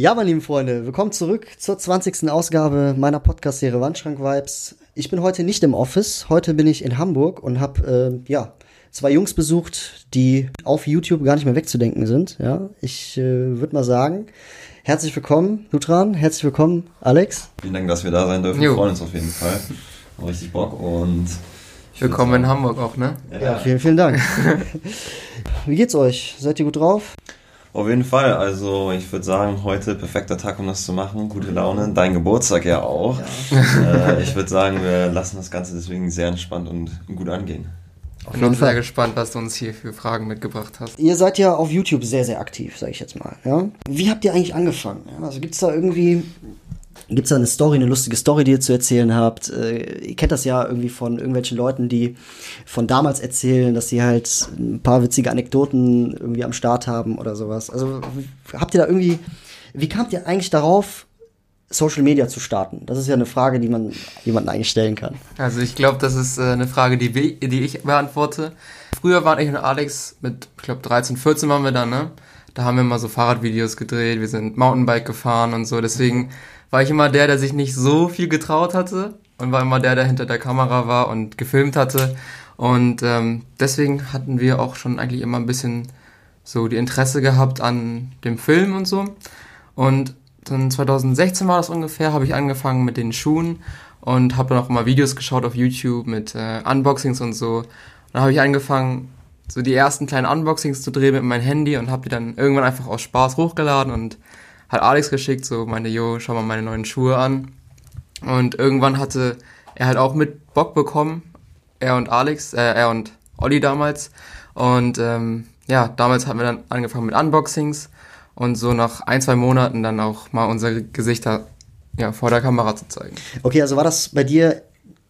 Ja, meine lieben Freunde, willkommen zurück zur 20. Ausgabe meiner Podcast-Serie Wandschrank Vibes. Ich bin heute nicht im Office, heute bin ich in Hamburg und habe äh, ja zwei Jungs besucht, die auf YouTube gar nicht mehr wegzudenken sind. Ja, ich äh, würde mal sagen, herzlich willkommen, Lutran, herzlich willkommen, Alex. Vielen Dank, dass wir da sein dürfen. Wir freuen uns auf jeden Fall. Haben richtig Bock und willkommen in Hamburg auch, ne? Ja, ja vielen, vielen Dank. Wie geht's euch? Seid ihr gut drauf? Auf jeden Fall. Also ich würde sagen, heute perfekter Tag, um das zu machen. Gute Laune. Dein Geburtstag ja auch. Ja. Äh, ich würde sagen, wir lassen das Ganze deswegen sehr entspannt und gut angehen. Ich bin sehr gespannt, was du uns hier für Fragen mitgebracht hast. Ihr seid ja auf YouTube sehr, sehr aktiv, sage ich jetzt mal. Ja? Wie habt ihr eigentlich angefangen? Also gibt es da irgendwie Gibt es da eine Story, eine lustige Story, die ihr zu erzählen habt? Äh, ihr kennt das ja irgendwie von irgendwelchen Leuten, die von damals erzählen, dass sie halt ein paar witzige Anekdoten irgendwie am Start haben oder sowas. Also habt ihr da irgendwie, wie kamt ihr eigentlich darauf, Social Media zu starten? Das ist ja eine Frage, die man jemanden eigentlich stellen kann. Also ich glaube, das ist äh, eine Frage, die, die ich beantworte. Früher waren ich und Alex mit, ich glaube 13, 14 waren wir da, ne? Da haben wir mal so Fahrradvideos gedreht, wir sind Mountainbike gefahren und so. Deswegen war ich immer der, der sich nicht so viel getraut hatte und war immer der, der hinter der Kamera war und gefilmt hatte. Und ähm, deswegen hatten wir auch schon eigentlich immer ein bisschen so die Interesse gehabt an dem Film und so. Und dann 2016 war das ungefähr, habe ich angefangen mit den Schuhen und habe dann auch immer Videos geschaut auf YouTube mit äh, Unboxings und so. Und dann habe ich angefangen, so die ersten kleinen Unboxings zu drehen mit meinem Handy und habe die dann irgendwann einfach aus Spaß hochgeladen und hat Alex geschickt, so meinte, jo, schau mal meine neuen Schuhe an. Und irgendwann hatte er halt auch mit Bock bekommen, er und Alex, äh, er und Olli damals. Und ähm, ja, damals haben wir dann angefangen mit Unboxings und so nach ein, zwei Monaten dann auch mal unsere Gesichter ja, vor der Kamera zu zeigen. Okay, also war das bei dir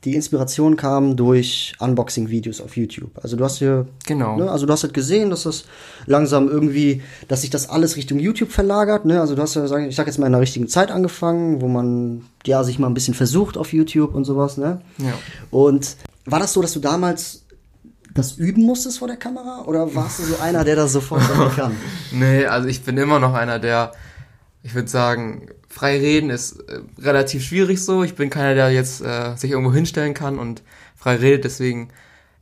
die Inspiration kam durch Unboxing-Videos auf YouTube. Also du hast hier, genau. Ne, also du hast halt gesehen, dass das langsam irgendwie, dass sich das alles Richtung YouTube verlagert. Ne? Also du hast ja, ich sag jetzt mal in der richtigen Zeit angefangen, wo man ja sich mal ein bisschen versucht auf YouTube und sowas. Ne? Ja. Und war das so, dass du damals das üben musstest vor der Kamera oder warst du so einer, der das sofort kann? nee, also ich bin immer noch einer, der, ich würde sagen, frei reden ist äh, relativ schwierig so. Ich bin keiner, der jetzt äh, sich irgendwo hinstellen kann und frei redet. Deswegen,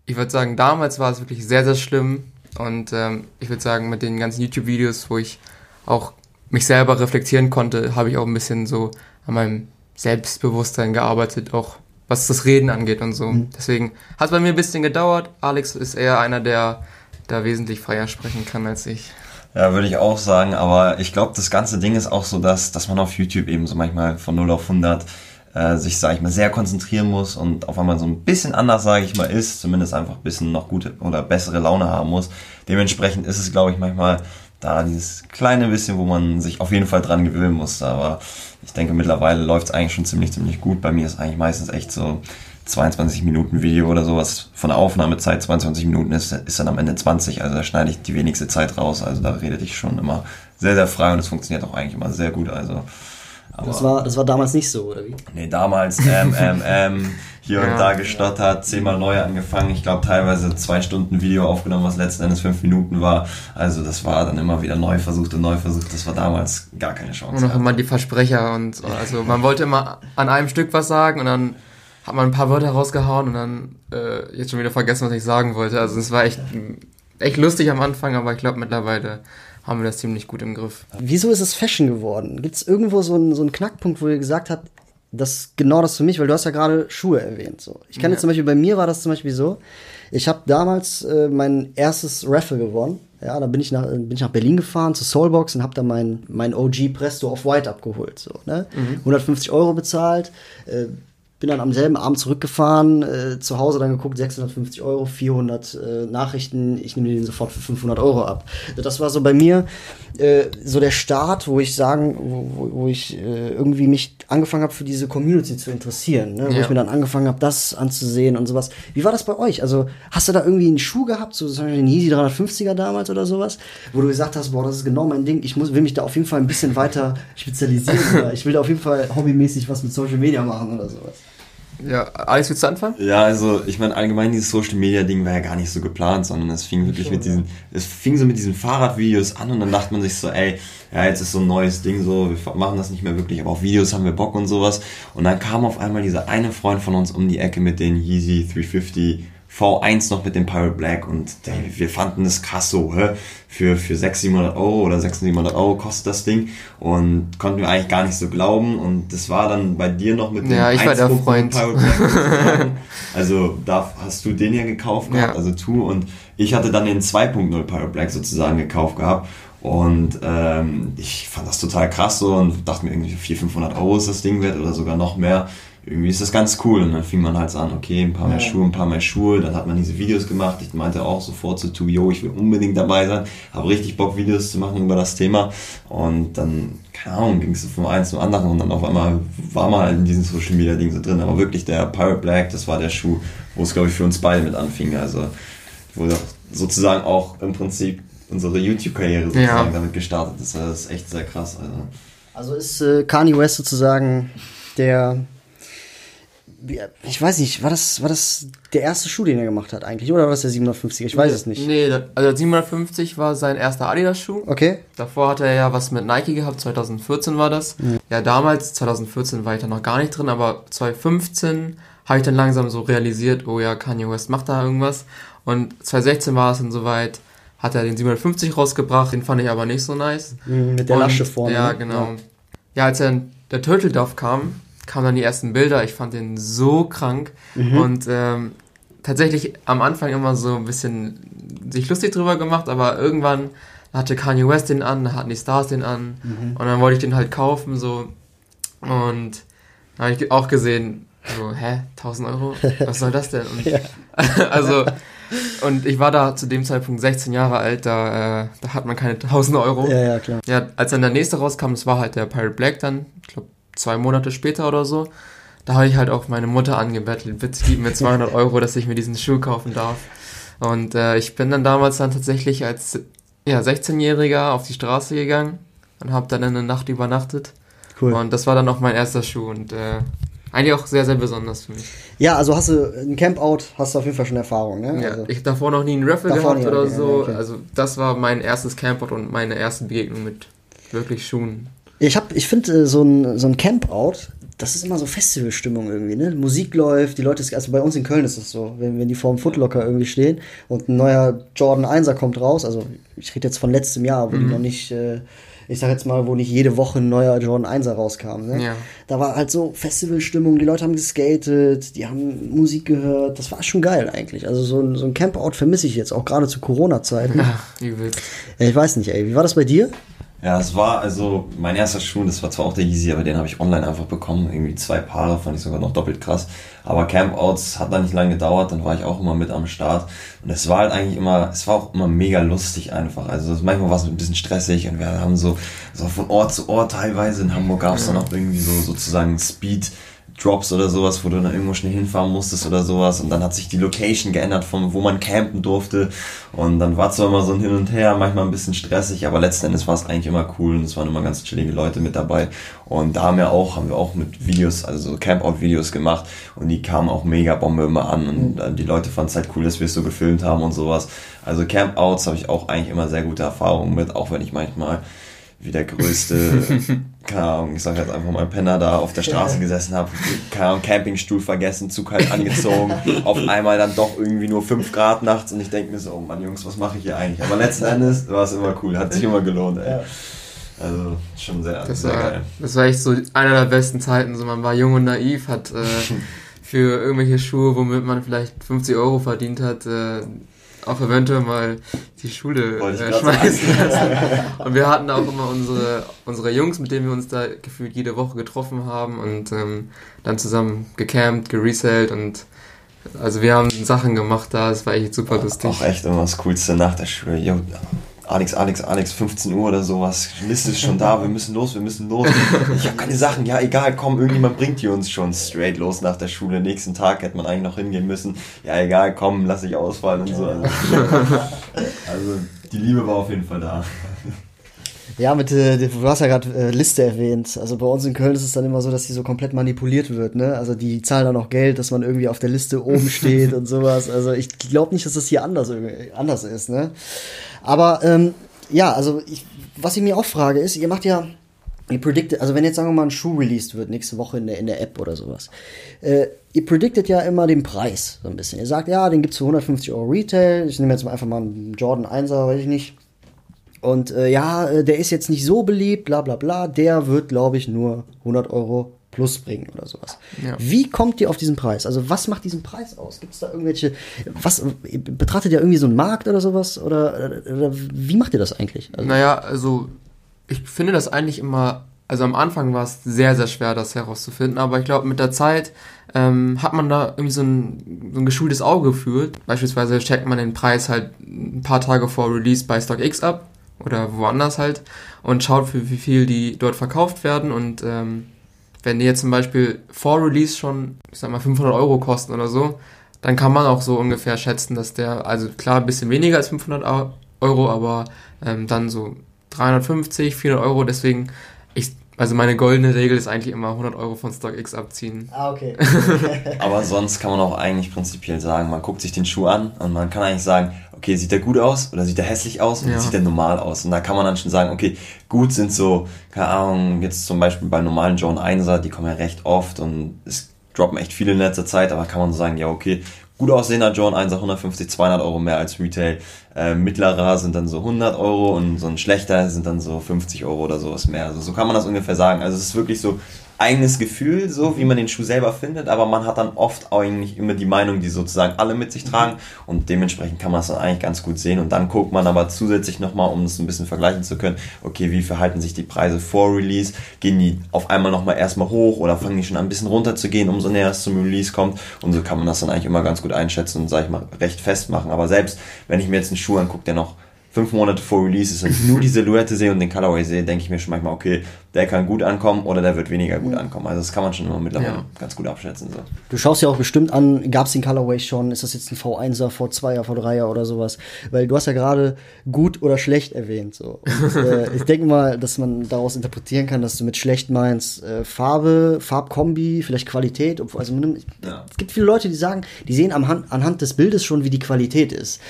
ich würde sagen, damals war es wirklich sehr, sehr schlimm. Und ähm, ich würde sagen, mit den ganzen YouTube-Videos, wo ich auch mich selber reflektieren konnte, habe ich auch ein bisschen so an meinem Selbstbewusstsein gearbeitet, auch was das Reden angeht und so. Mhm. Deswegen hat es bei mir ein bisschen gedauert. Alex ist eher einer, der da wesentlich freier sprechen kann als ich. Ja, würde ich auch sagen, aber ich glaube, das ganze Ding ist auch so, dass, dass man auf YouTube eben so manchmal von 0 auf 100 äh, sich, sage ich mal, sehr konzentrieren muss und auf einmal so ein bisschen anders, sage ich mal, ist, zumindest einfach ein bisschen noch gute oder bessere Laune haben muss. Dementsprechend ist es, glaube ich, manchmal da dieses kleine bisschen, wo man sich auf jeden Fall dran gewöhnen muss. Aber ich denke, mittlerweile läuft es eigentlich schon ziemlich, ziemlich gut. Bei mir ist eigentlich meistens echt so 22 Minuten Video oder sowas von der Aufnahmezeit 22 Minuten ist, ist dann am Ende 20. Also da schneide ich die wenigste Zeit raus. Also da rede ich schon immer sehr, sehr frei und es funktioniert auch eigentlich immer sehr gut. Also das war, das war damals nicht so, oder wie? Nee, damals ähm, ähm, ähm, hier und da gestottert, zehnmal neu angefangen. Ich glaube teilweise zwei Stunden Video aufgenommen, was letzten Endes fünf Minuten war. Also das war dann immer wieder neu versucht und neu versucht. Das war damals gar keine Chance. Und auch immer die Versprecher und also man wollte immer an einem Stück was sagen und dann hat man ein paar Wörter rausgehauen und dann äh, jetzt schon wieder vergessen, was ich sagen wollte. Also es war echt, echt lustig am Anfang, aber ich glaube mittlerweile haben wir das ziemlich gut im Griff. Wieso ist es Fashion geworden? Gibt es irgendwo so einen, so einen Knackpunkt, wo ihr gesagt habt, das genau das für mich, weil du hast ja gerade Schuhe erwähnt. So. Ich kann ja. jetzt zum Beispiel, bei mir war das zum Beispiel so, ich habe damals äh, mein erstes Raffle gewonnen. Ja, da bin ich nach, bin ich nach Berlin gefahren zu Soulbox und habe da mein, mein OG Presto of White abgeholt. So, ne? Mhm. 150 Euro bezahlt, äh, bin dann am selben Abend zurückgefahren, äh, zu Hause dann geguckt, 650 Euro, 400 äh, Nachrichten, ich nehme den sofort für 500 Euro ab. Das war so bei mir äh, so der Start, wo ich sagen, wo, wo ich äh, irgendwie mich angefangen habe für diese Community zu interessieren, ne? wo ja. ich mir dann angefangen habe, das anzusehen und sowas. Wie war das bei euch? Also hast du da irgendwie einen Schuh gehabt, so zum Beispiel den Yeezy 350er damals oder sowas, wo du gesagt hast, boah, das ist genau mein Ding, ich muss, will mich da auf jeden Fall ein bisschen weiter spezialisieren oder ich will da auf jeden Fall hobbymäßig was mit Social Media machen oder sowas? Ja, Alex, willst du anfangen? Ja, also ich meine allgemein dieses Social Media Ding war ja gar nicht so geplant, sondern es fing wirklich mit diesen, es fing so mit diesen Fahrradvideos an und dann dachte man sich so, ey, ja jetzt ist so ein neues Ding so, wir machen das nicht mehr wirklich, aber auf Videos haben wir Bock und sowas. Und dann kam auf einmal dieser eine Freund von uns um die Ecke mit den Yeezy 350 V1 noch mit dem Pirate Black und ey, wir fanden das krass so, hä? Für, für 600, 700 Euro oder 600, 700 Euro kostet das Ding und konnten wir eigentlich gar nicht so glauben und das war dann bei dir noch mit dem Ja, ich war der 1.5 Freund. Pirate Black. Also da hast du den ja gekauft gehabt, Ja. also tu und ich hatte dann den 2.0 Pirate Black sozusagen gekauft gehabt und ähm, ich fand das total krass so und dachte mir irgendwie 400, 500 Euro ist das Ding wert oder sogar noch mehr. Irgendwie ist das ganz cool und dann fing man halt an, okay, ein paar mehr Schuhe, ein paar mehr Schuhe, dann hat man diese Videos gemacht, ich meinte auch sofort zu Tu, yo, ich will unbedingt dabei sein, habe richtig Bock Videos zu machen über das Thema und dann, keine Ahnung, ging es so vom einen zum anderen und dann auf einmal war man halt in diesem Social Media Ding so drin, aber wirklich der Pirate Black, das war der Schuh, wo es glaube ich für uns beide mit anfing, also wo doch sozusagen auch im Prinzip unsere YouTube-Karriere sozusagen Ja. damit gestartet ist. Das ist echt sehr krass. Also. Also ist äh, Kanye West sozusagen der. Ich weiß nicht, war das, war das der erste Schuh, den er gemacht hat eigentlich? Oder war das der 750? Ich weiß es nicht. Nee, also 750 war sein erster Adidas-Schuh. Okay. Davor hatte er ja was mit Nike gehabt, 2014 war das. Ja, damals, 2014 war ich da noch gar nicht drin, aber 2015 habe ich dann langsam so realisiert, oh ja, Kanye West macht da irgendwas. Und 2016 war es dann soweit, hat er den 750 rausgebracht, den fand ich aber nicht so nice. Mhm, Mit der Und- Lasche vorne. Ja, ne? genau. Ja, als dann der Turtle Dove kam, kamen dann die ersten Bilder. Ich fand den so krank. Mhm. Und ähm, tatsächlich am Anfang immer so ein bisschen sich lustig drüber gemacht, aber irgendwann hatte Kanye West den an, da hatten die Stars den an. Mhm. Und dann wollte ich den halt kaufen, so. Und da habe ich auch gesehen, so, hä, 1000 Euro? Was soll das denn? Und, Ja. also, und ich war da zu dem Zeitpunkt 16 Jahre alt, da, äh, da hat man keine 1000 Euro. Ja, ja, klar. Ja, als dann der nächste rauskam, das war halt der Pirate Black dann, ich glaube zwei Monate später oder so, da habe ich halt auch meine Mutter angebettelt, bitte gib mir 200 Euro, dass ich mir diesen Schuh kaufen darf. Und äh, ich bin dann damals dann tatsächlich als ja, 16-Jähriger auf die Straße gegangen und habe dann eine Nacht übernachtet. Cool. Und das war dann auch mein erster Schuh und äh, eigentlich auch sehr, sehr besonders für mich. Ja, also hast du ein Campout, hast du auf jeden Fall schon Erfahrung, ne? Ja, Also, ich davor noch nie einen Raffle gehabt nie, oder okay, so. okay. Also das war mein erstes Campout und meine erste Begegnung mit wirklich Schuhen. Ich hab, ich finde äh, so ein, so ein Campout, das ist immer so Festivalstimmung irgendwie, ne? Musik läuft, die Leute, also bei uns in Köln ist es so, wenn, wenn die vor dem Footlocker irgendwie stehen und ein neuer Jordan 1er kommt raus, also ich rede jetzt von letztem Jahr, wo die noch nicht, äh, ich sag jetzt mal, wo nicht jede Woche ein neuer Jordan 1er rauskam, ne? Ja. Da war halt so Festivalstimmung, die Leute haben geskatet, die haben Musik gehört, das war schon geil eigentlich. Also so ein, so ein Campout vermisse ich jetzt, auch gerade zu Corona-Zeiten. Ja, übel. Ja, ich weiß nicht, ey, wie war das bei dir? Ja, es war also mein erster Schuh, das war zwar auch der Yeezy, aber den habe ich online einfach bekommen. Irgendwie zwei Paare, fand ich sogar noch doppelt krass. Aber Campouts hat dann nicht lange gedauert, dann war ich auch immer mit am Start. Und es war halt eigentlich immer, es war auch immer mega lustig einfach. Also manchmal war es ein bisschen stressig und wir haben so, so von Ort zu Ort teilweise. In Hamburg gab es dann auch irgendwie so sozusagen Speed. Drops oder sowas, wo du dann irgendwo schnell hinfahren musstest oder sowas. Und dann hat sich die Location geändert, von wo man campen durfte. Und dann war zwar immer so ein Hin und Her, manchmal ein bisschen stressig, aber letzten Endes war es eigentlich immer cool und es waren immer ganz chillige Leute mit dabei. Und da haben wir auch, haben wir auch mit Videos, also so Campout-Videos gemacht. Und die kamen auch mega Bombe immer an. Und äh, die Leute fanden es halt cool, dass wir es so gefilmt haben und sowas. Also Campouts habe ich auch eigentlich immer sehr gute Erfahrungen mit, auch wenn ich manchmal wie der größte, keine Ahnung, ich sag jetzt einfach mal Penner da auf der Straße gesessen habe, keine Ahnung, Campingstuhl vergessen, zu kalt angezogen, auf einmal dann doch irgendwie nur 5 Grad nachts und ich denke mir so, oh Mann Jungs, was mache ich hier eigentlich? Aber letzten Endes war es immer cool, hat sich immer gelohnt, ey. Also schon sehr, Das sehr war, geil. das war echt so einer der besten Zeiten. So, man war jung und naiv, hat äh, für irgendwelche Schuhe, womit man vielleicht 50 Euro verdient hat, äh, auch eventuell mal die Schule äh, schmeißen lassen. Und wir hatten auch immer unsere, unsere Jungs, mit denen wir uns da gefühlt jede Woche getroffen haben und ähm, dann zusammen gecampt, geresellt und also wir haben Sachen gemacht da, es war echt super lustig. Auch echt immer das Coolste nach der Schule. Yo, Alex, Alex, Alex, 15 Uhr oder sowas. Liste ist schon da, wir müssen los, wir müssen los. Ich habe keine Sachen, ja egal, komm, irgendjemand bringt die uns schon straight los nach der Schule. Nächsten Tag hätte man eigentlich noch hingehen müssen. Ja egal, komm, lass ich ausfallen und so. Also, also die Liebe war auf jeden Fall da. Ja, mit, äh, du hast ja gerade äh, Liste erwähnt. Also bei uns in Köln ist es dann immer so, dass die so komplett manipuliert wird, ne? Also die zahlen dann auch Geld, dass man irgendwie auf der Liste oben steht und sowas. Also ich glaube nicht, dass das hier anders, anders ist, ne? Aber ähm, ja, also ich, was ich mir auch frage ist, ihr macht ja, ihr prediktet, also wenn jetzt sagen wir mal ein Schuh released wird nächste Woche in der, in der App oder sowas, äh, ihr prediktet ja immer den Preis so ein bisschen. Ihr sagt, ja, den gibt's für 150 Euro Retail. Ich nehme jetzt mal einfach mal einen Jordan 1er, weiß ich nicht und äh, ja, äh, der ist jetzt nicht so beliebt, bla bla bla, der wird, glaube ich, nur 100 Euro plus bringen oder sowas. Ja. Wie kommt ihr auf diesen Preis? Also was macht diesen Preis aus? Gibt es da irgendwelche, was, betrachtet ihr irgendwie so einen Markt oder sowas? Oder, oder wie macht ihr das eigentlich? Also, naja, also ich finde das eigentlich immer, also am Anfang war es sehr, sehr schwer, das herauszufinden, aber ich glaube mit der Zeit ähm, hat man da irgendwie so ein, so ein geschultes Auge gefühlt. Beispielsweise checkt man den Preis halt ein paar Tage vor Release bei StockX ab oder woanders halt und schaut, für wie viel die dort verkauft werden und ähm, wenn die jetzt zum Beispiel vor Release schon, ich sag mal, 500 Euro kosten oder so, dann kann man auch so ungefähr schätzen, dass der, also klar, ein bisschen weniger als 500 Euro, aber ähm, dann so 350, 400 Euro, deswegen, also meine goldene Regel ist eigentlich immer 100 Euro von StockX abziehen. Ah, okay. Aber sonst kann man auch eigentlich prinzipiell sagen, man guckt sich den Schuh an und man kann eigentlich sagen, okay, sieht der gut aus oder sieht der hässlich aus oder ja. sieht der normal aus? Und da kann man dann schon sagen, okay, gut sind so, keine Ahnung, jetzt zum Beispiel bei normalen John 1er, die kommen ja recht oft und es droppen echt viele in letzter Zeit, aber kann man so sagen, ja, okay, gut aussehender John 1er 150, 200 Euro mehr als Retail. Äh, mittlerer sind dann so 100 Euro und so ein schlechter sind dann so 50 Euro oder sowas mehr. Also so kann man das ungefähr sagen. Also es ist wirklich so eigenes Gefühl, so wie man den Schuh selber findet, aber man hat dann oft eigentlich immer die Meinung, die sozusagen alle mit sich tragen und dementsprechend kann man es dann eigentlich ganz gut sehen und dann guckt man aber zusätzlich nochmal, um es ein bisschen vergleichen zu können, okay, wie verhalten sich die Preise vor Release, gehen die auf einmal nochmal erstmal hoch oder fangen die schon ein bisschen runter zu gehen, umso näher es zum Release kommt? Und so kann man das dann eigentlich immer ganz gut einschätzen und, sag ich mal, recht festmachen, aber selbst wenn ich mir jetzt einen Schuh angucke, der noch fünf Monate vor Release ist und nur die Silhouette sehe und den Colorway sehe, denke ich mir schon manchmal, okay, der kann gut ankommen oder der wird weniger gut ankommen. Also das kann man schon immer mittlerweile ja. ganz gut abschätzen. So. Du schaust ja auch bestimmt an, gab es den Colorway schon, ist das jetzt ein V1er, V2er, V3er oder sowas? Weil du hast ja gerade gut oder schlecht erwähnt. So. Und, äh, ich denke mal, dass man daraus interpretieren kann, dass du mit schlecht meinst äh, Farbe, Farbkombi, vielleicht Qualität. Also ja. es gibt viele Leute, die sagen, die sehen am, anhand des Bildes schon, wie die Qualität ist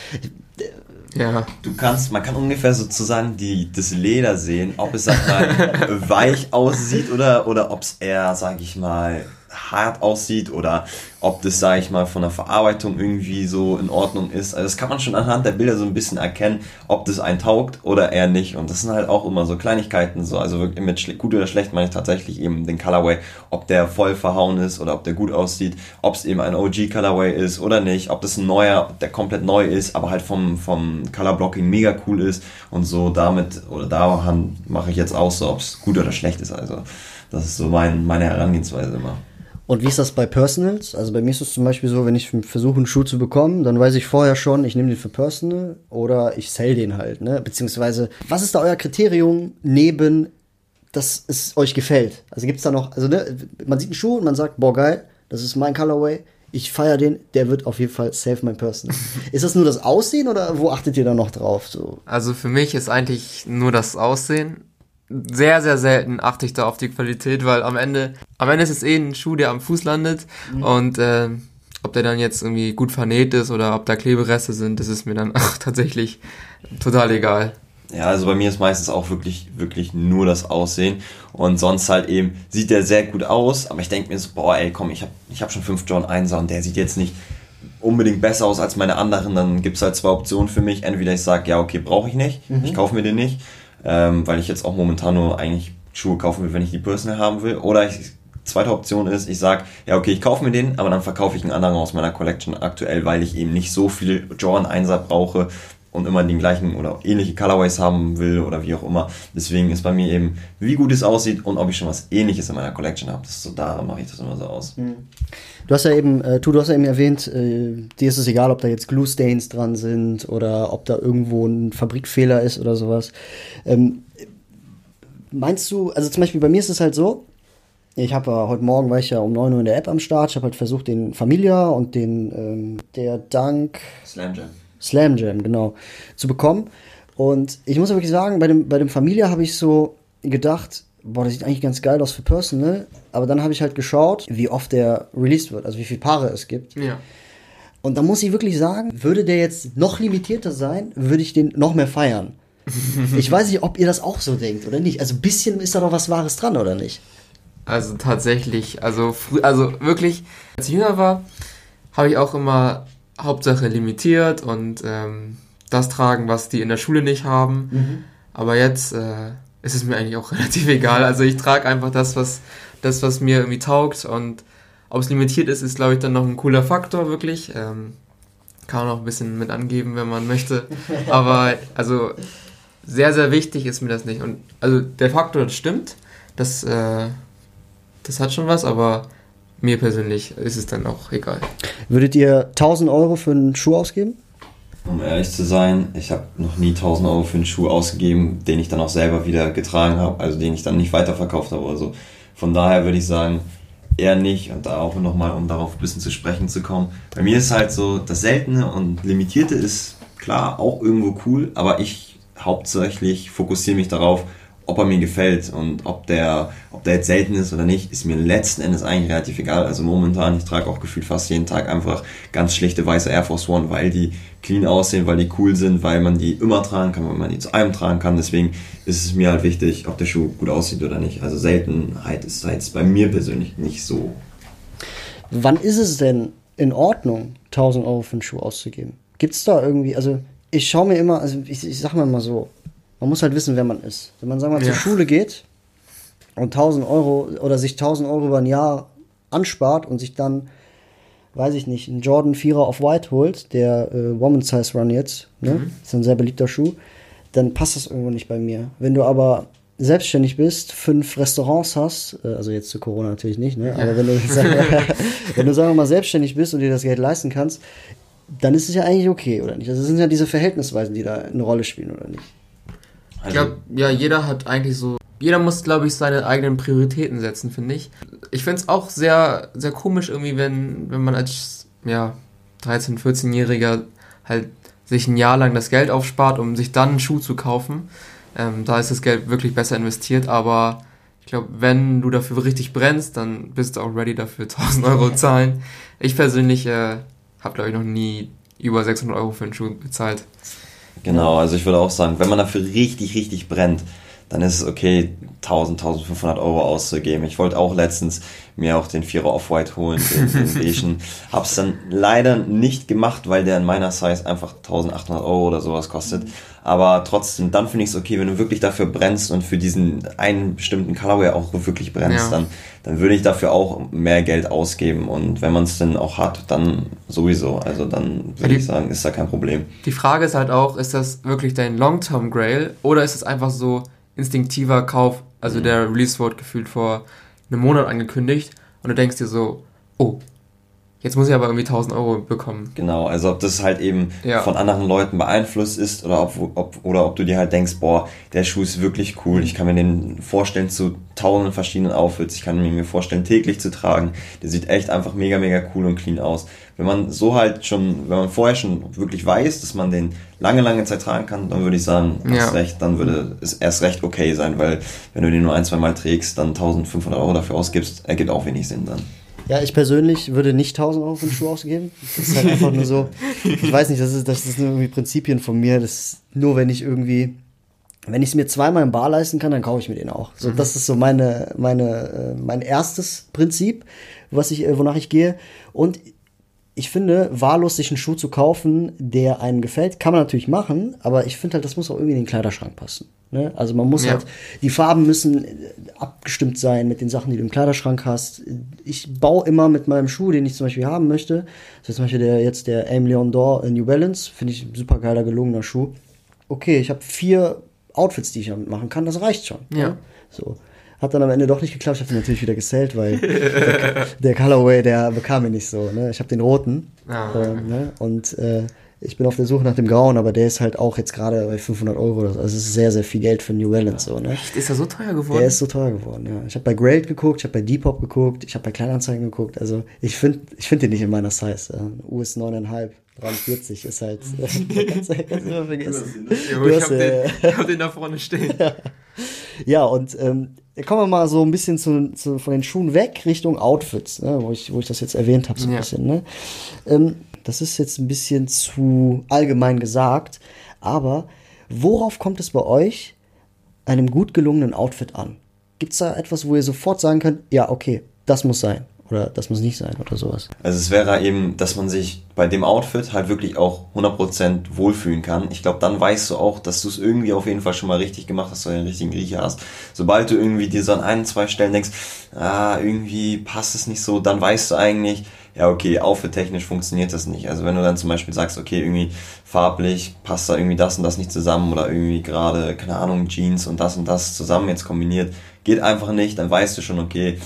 ja. Du kannst, man kann ungefähr sozusagen die, das Leder sehen, ob es, sag mal, weich aussieht oder, oder ob es eher, sag ich mal, hart aussieht oder ob das, sage ich mal, von der Verarbeitung irgendwie so in Ordnung ist. Also das kann man schon anhand der Bilder so ein bisschen erkennen, ob das einen taugt oder eher nicht. Und das sind halt auch immer so Kleinigkeiten, so also wirklich mit gut oder schlecht meine ich tatsächlich eben den Colorway, ob der voll verhauen ist oder ob der gut aussieht, ob es eben ein OG Colorway ist oder nicht, ob das ein neuer, der komplett neu ist, aber halt vom, vom Colorblocking mega cool ist und so damit oder daran mache ich jetzt auch so, ob es gut oder schlecht ist. Also das ist so mein, meine Herangehensweise immer. Und wie ist das bei Personals? Also bei mir ist es zum Beispiel so, wenn ich versuche, einen Schuh zu bekommen, dann weiß ich vorher schon, ich nehme den für Personal oder ich sell den halt, ne? Beziehungsweise, was ist da euer Kriterium neben, dass es euch gefällt? Also gibt's da noch, also ne, man sieht einen Schuh und man sagt, boah geil, das ist mein Colorway, ich feiere den, der wird auf jeden Fall save my person. ist das nur das Aussehen oder wo achtet ihr da noch drauf? So? Also für mich ist eigentlich nur das Aussehen sehr, sehr selten achte ich da auf die Qualität, weil am Ende, am Ende ist es eh ein Schuh, der am Fuß landet mhm. und äh, ob der dann jetzt irgendwie gut vernäht ist oder ob da Klebereste sind, das ist mir dann auch tatsächlich total egal. Ja, also bei mir ist meistens auch wirklich, wirklich nur das Aussehen. Und sonst halt eben sieht der sehr gut aus, aber ich denke mir so, boah, ey, komm, ich habe ich hab schon fünf John 1er und der sieht jetzt nicht unbedingt besser aus als meine anderen. Dann gibt's halt zwei Optionen für mich. Entweder ich sage, ja, okay, brauche ich nicht, mhm. ich kaufe mir den nicht ähm, weil ich jetzt auch momentan nur eigentlich Schuhe kaufen will, wenn ich die Personal haben will. Oder ich, zweite Option ist, ich sage, ja okay, ich kaufe mir den, aber dann verkaufe ich einen anderen aus meiner Collection aktuell, weil ich eben nicht so viel Jordan 1er brauche und immer den gleichen oder ähnliche Colorways haben will oder wie auch immer. Deswegen ist bei mir eben, wie gut es aussieht und ob ich schon was ähnliches in meiner Collection habe. So, da mache ich das immer so aus. Mhm. Du hast ja eben, äh, du, du hast ja eben erwähnt, äh, dir ist es egal, ob da jetzt Glue Stains dran sind oder ob da irgendwo ein Fabrikfehler ist oder sowas. Ähm, meinst du, also zum Beispiel bei mir ist es halt so, ich habe äh, heute Morgen war ich ja um 9 Uhr in der App am Start. Ich habe halt versucht, den Familia und den ähm, der Dank Slam Jam. Slam Jam, genau, zu bekommen. Und ich muss wirklich sagen, bei dem, bei dem Familie habe ich so gedacht, boah, das sieht eigentlich ganz geil aus für Personal. Aber dann habe ich halt geschaut, wie oft der released wird, also wie viele Paare es gibt. Ja. Und da muss ich wirklich sagen, würde der jetzt noch limitierter sein, würde ich den noch mehr feiern. ich weiß nicht, ob ihr das auch so denkt oder nicht. Also ein bisschen ist da doch was Wahres dran, oder nicht? Also tatsächlich, also früh, also wirklich, als ich jünger war, habe ich auch immer Hauptsache limitiert und ähm, das tragen, was die in der Schule nicht haben. Aber jetzt äh, ist es mir eigentlich auch relativ egal. Also ich trage einfach das, was das, was mir irgendwie taugt und ob es limitiert ist, ist glaube ich dann noch ein cooler Faktor wirklich. Ähm, kann man auch ein bisschen mit angeben, wenn man möchte. Aber also sehr, sehr wichtig ist mir das nicht. Und also der Faktor das stimmt, das, äh, das hat schon was, aber mir persönlich ist es dann auch egal. Würdet ihr 1000 Euro für einen Schuh ausgeben? Um ehrlich zu sein, ich habe noch nie 1000 Euro für einen Schuh ausgegeben, den ich dann auch selber wieder getragen habe, also den ich dann nicht weiterverkauft habe oder so. Von daher würde ich sagen, eher nicht und da auch nochmal, um darauf ein bisschen zu sprechen zu kommen. Bei mir ist halt so, das Seltene und Limitierte ist klar auch irgendwo cool, aber ich hauptsächlich fokussiere mich darauf, ob er mir gefällt und ob der, ob der jetzt selten ist oder nicht, ist mir letzten Endes eigentlich relativ egal. Also momentan, ich trage auch gefühlt fast jeden Tag einfach ganz schlichte weiße Air Force One, weil die clean aussehen, weil die cool sind, weil man die immer tragen kann, weil man die zu allem tragen kann. Deswegen ist es mir halt wichtig, ob der Schuh gut aussieht oder nicht. Also Seltenheit ist halt bei mir persönlich nicht so. Wann ist es denn in Ordnung, 1000 Euro für einen Schuh auszugeben? Gibt es da irgendwie, also ich schaue mir immer, also ich, ich sag mal mal so, man muss halt wissen, wer man ist. Wenn man, sagen wir mal, Ja. zur Schule geht und 1000 Euro oder sich 1000 Euro über ein Jahr anspart und sich dann, weiß ich nicht, einen Jordan 4er auf White holt, der äh, Woman Size Run jetzt, ne? ist ein sehr beliebter Schuh, dann passt das irgendwo nicht bei mir. Wenn du aber selbstständig bist, fünf Restaurants hast, äh, also jetzt zu Corona natürlich nicht, ne? aber wenn du, wenn du sagen wir mal selbstständig bist und dir das Geld leisten kannst, dann ist es ja eigentlich okay, oder nicht? Also es sind ja diese Verhältnisweisen, die da eine Rolle spielen, oder nicht? Ich Also, glaube, ja, jeder hat eigentlich so. Jeder muss, glaube ich, seine eigenen Prioritäten setzen, finde ich. Ich finde es auch sehr, sehr komisch irgendwie, wenn, wenn man als ja, 13-, 14-Jähriger halt sich ein Jahr lang das Geld aufspart, um sich dann einen Schuh zu kaufen. Ähm, da ist das Geld wirklich besser investiert, aber ich glaube, wenn du dafür richtig brennst, dann bist du auch ready dafür 1000 Euro zahlen. Ich persönlich äh, habe, glaube ich, noch nie über 600 Euro für einen Schuh bezahlt. Genau, also ich würde auch sagen, wenn man dafür richtig, richtig brennt, dann ist es okay, 1000, 1500 Euro auszugeben. Ich wollte auch letztens mir auch den Vierer Off-White holen, den, den beigen. Hab's dann leider nicht gemacht, weil der in meiner Size einfach 1800 Euro oder sowas kostet. Aber trotzdem, dann finde ich es okay, wenn du wirklich dafür brennst und für diesen einen bestimmten Colorway auch wirklich brennst, Ja. dann, dann würde ich dafür auch mehr Geld ausgeben. Und wenn man es denn auch hat, dann sowieso. Also dann würde ich sagen, ist da kein Problem. Die Frage ist halt auch, ist das wirklich dein Long-Term-Grail oder ist es einfach so instinktiver Kauf? Also der Release wurde gefühlt vor einem Monat angekündigt und du denkst dir so, oh, jetzt muss ich aber irgendwie 1000 Euro bekommen. Genau, also ob das halt eben Ja. von anderen Leuten beeinflusst ist oder ob, ob, oder ob du dir halt denkst, boah, der Schuh ist wirklich cool, ich kann mir den vorstellen zu tausenden verschiedenen Outfits, ich kann ihn mir vorstellen täglich zu tragen, der sieht echt einfach mega, mega cool und clean aus. Wenn man so halt schon, wenn man vorher schon wirklich weiß, dass man den lange, lange Zeit tragen kann, dann würde ich sagen, Ja. recht, dann würde es erst recht okay sein, weil wenn du den nur ein, zwei Mal trägst, dann 1500 Euro dafür ausgibst, ergibt auch wenig Sinn dann. Ja, ich persönlich würde nicht 1000 Euro für einen Schuh ausgeben. Das ist halt einfach nur so, ich weiß nicht, das ist, das ist nur irgendwie Prinzipien von mir. Das ist nur, wenn ich irgendwie, wenn ich es mir zweimal im Bar leisten kann, dann kaufe ich mir den auch. So, das ist so meine, meine, äh, mein erstes Prinzip, was ich, äh, wonach ich gehe. Und ich finde, wahllos sich einen Schuh zu kaufen, der einem gefällt, kann man natürlich machen, aber ich finde halt, das muss auch irgendwie in den Kleiderschrank passen. Ne? Also man muss Ja. halt, die Farben müssen äh, abgestimmt sein mit den Sachen, die du im Kleiderschrank hast. Ich baue immer mit meinem Schuh, den ich zum Beispiel haben möchte, das ist zum Beispiel der, jetzt der Aim Leon Dor New Balance, finde ich ein super geiler, gelungener Schuh. Okay, ich habe vier Outfits, die ich damit machen kann, das reicht schon. Ja. Ne? So. Hat dann am Ende doch nicht geklappt. Ich habe den natürlich wieder gesellt, weil der, der Colorway, der bekam mir nicht so. Ne? Ich habe den roten. Ah, ähm, ne? Und äh, Ich bin auf der Suche nach dem Grauen, aber der ist halt auch jetzt gerade bei 500 Euro. Also es ist sehr, sehr viel Geld für New Balance. So, ne? Echt? Ist er so teuer geworden? Der ist so teuer geworden, ja. Ich habe bei Grailed geguckt, ich habe bei Depop geguckt, ich habe bei Kleinanzeigen geguckt. Also ich finde ich find den nicht in meiner Size. Ja. US 9,5, 43 ist halt. kannst, du- immer vergessen. Ich hast, hab, den, äh, hab den da vorne stehen. Ja, und ähm, kommen wir mal so ein bisschen zu, zu, von den Schuhen weg Richtung Outfits, ne, wo, ich, wo ich das jetzt erwähnt habe, so ein Ja. bisschen. Ne? Ähm, das ist jetzt ein bisschen zu allgemein gesagt, aber worauf kommt es bei euch einem gut gelungenen Outfit an? Gibt es da etwas, wo ihr sofort sagen könnt, ja, okay, das muss sein oder das muss nicht sein oder sowas? Also es wäre eben, dass man sich bei dem Outfit halt wirklich auch 100% wohlfühlen kann. Ich glaube, dann weißt du auch, dass du es irgendwie auf jeden Fall schon mal richtig gemacht hast, dass du den richtigen Riecher hast. Sobald du irgendwie dir so an ein, zwei Stellen denkst, ah, irgendwie passt es nicht so, dann weißt du eigentlich, ja, okay, outfit-technisch funktioniert das nicht. Also wenn du dann zum Beispiel sagst, okay, irgendwie farblich passt da irgendwie das und das nicht zusammen oder irgendwie gerade, keine Ahnung, Jeans und das und das zusammen jetzt kombiniert, geht einfach nicht, dann weißt du schon, okay,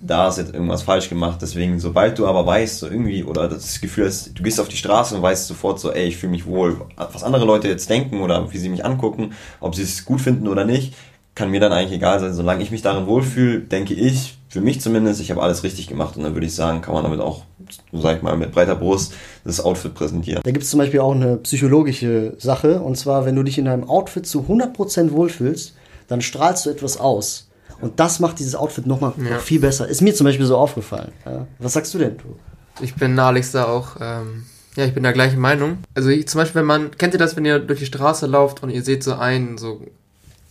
da ist jetzt irgendwas falsch gemacht. Deswegen, sobald du aber weißt, so irgendwie, oder das Gefühl hast, du gehst auf die Straße und weißt sofort so, ey, ich fühle mich wohl. Was andere Leute jetzt denken oder wie sie mich angucken, ob sie es gut finden oder nicht, kann mir dann eigentlich egal sein. Solange ich mich darin wohlfühle, denke ich, für mich zumindest, ich habe alles richtig gemacht. Und dann würde ich sagen, kann man damit auch, sag ich mal, mit breiter Brust das Outfit präsentieren. Da gibt es zum Beispiel auch eine psychologische Sache, und zwar, wenn du dich in deinem Outfit zu 100% wohlfühlst, dann strahlst du etwas aus. Und das macht dieses Outfit nochmal Ja. noch viel besser. Ist mir zum Beispiel so aufgefallen. Ja. Was sagst du denn, du? Ich bin Alex da auch, ähm, ja, ich bin der gleichen Meinung. Also ich, zum Beispiel, wenn man, kennt ihr das, wenn ihr durch die Straße lauft und ihr seht so einen, so ein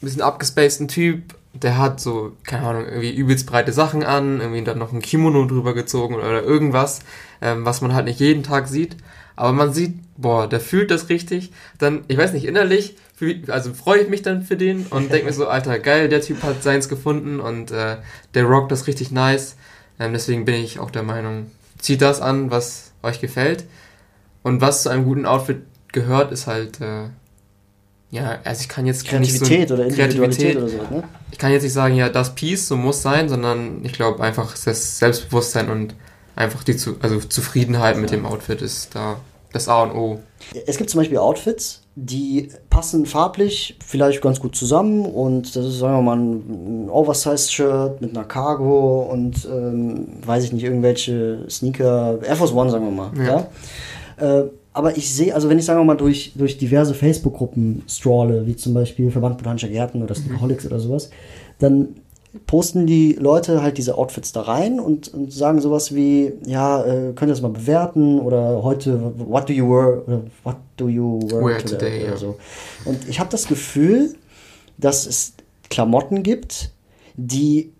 bisschen abgespaceden Typ, der hat so, keine Ahnung, irgendwie übelst breite Sachen an, irgendwie dann noch ein Kimono drüber gezogen oder, irgendwas, ähm, was man halt nicht jeden Tag sieht. Aber man sieht, boah, der fühlt das richtig. Dann, ich weiß nicht, innerlich, fühl, also freue ich mich dann für den und denke mir so, Alter, geil, der Typ hat seins gefunden und äh, der rockt das richtig nice. Ähm, deswegen bin ich auch der Meinung, zieht das an, was euch gefällt. Und was zu einem guten Outfit gehört, ist halt, äh, ja, also ich kann jetzt Kreativität so, oder Individualität oder so, ne? Ich kann jetzt nicht sagen, ja, das Piece, so muss sein, sondern ich glaube einfach, das Selbstbewusstsein und einfach die zu, also Zufriedenheit mit dem Outfit ist da das A und O. Es gibt zum Beispiel Outfits, die passen farblich vielleicht ganz gut zusammen und das ist, sagen wir mal, ein Oversize-Shirt mit einer Cargo und, ähm, weiß ich nicht, irgendwelche Sneaker, Air Force One, sagen wir mal. Ja. Äh, aber ich sehe, also wenn ich, sagen wir mal, durch, durch diverse Facebook-Gruppen strahle, wie zum Beispiel Verband Botanischer Gärten oder Sneakaholics oder sowas, dann posten die Leute halt diese Outfits da rein und, und sagen sowas wie, ja, äh, könnt ihr das mal bewerten oder heute, what do you wear, oder what do you wear, Wear today, today, oder ja. so. Und ich habe das Gefühl, dass es Klamotten gibt, die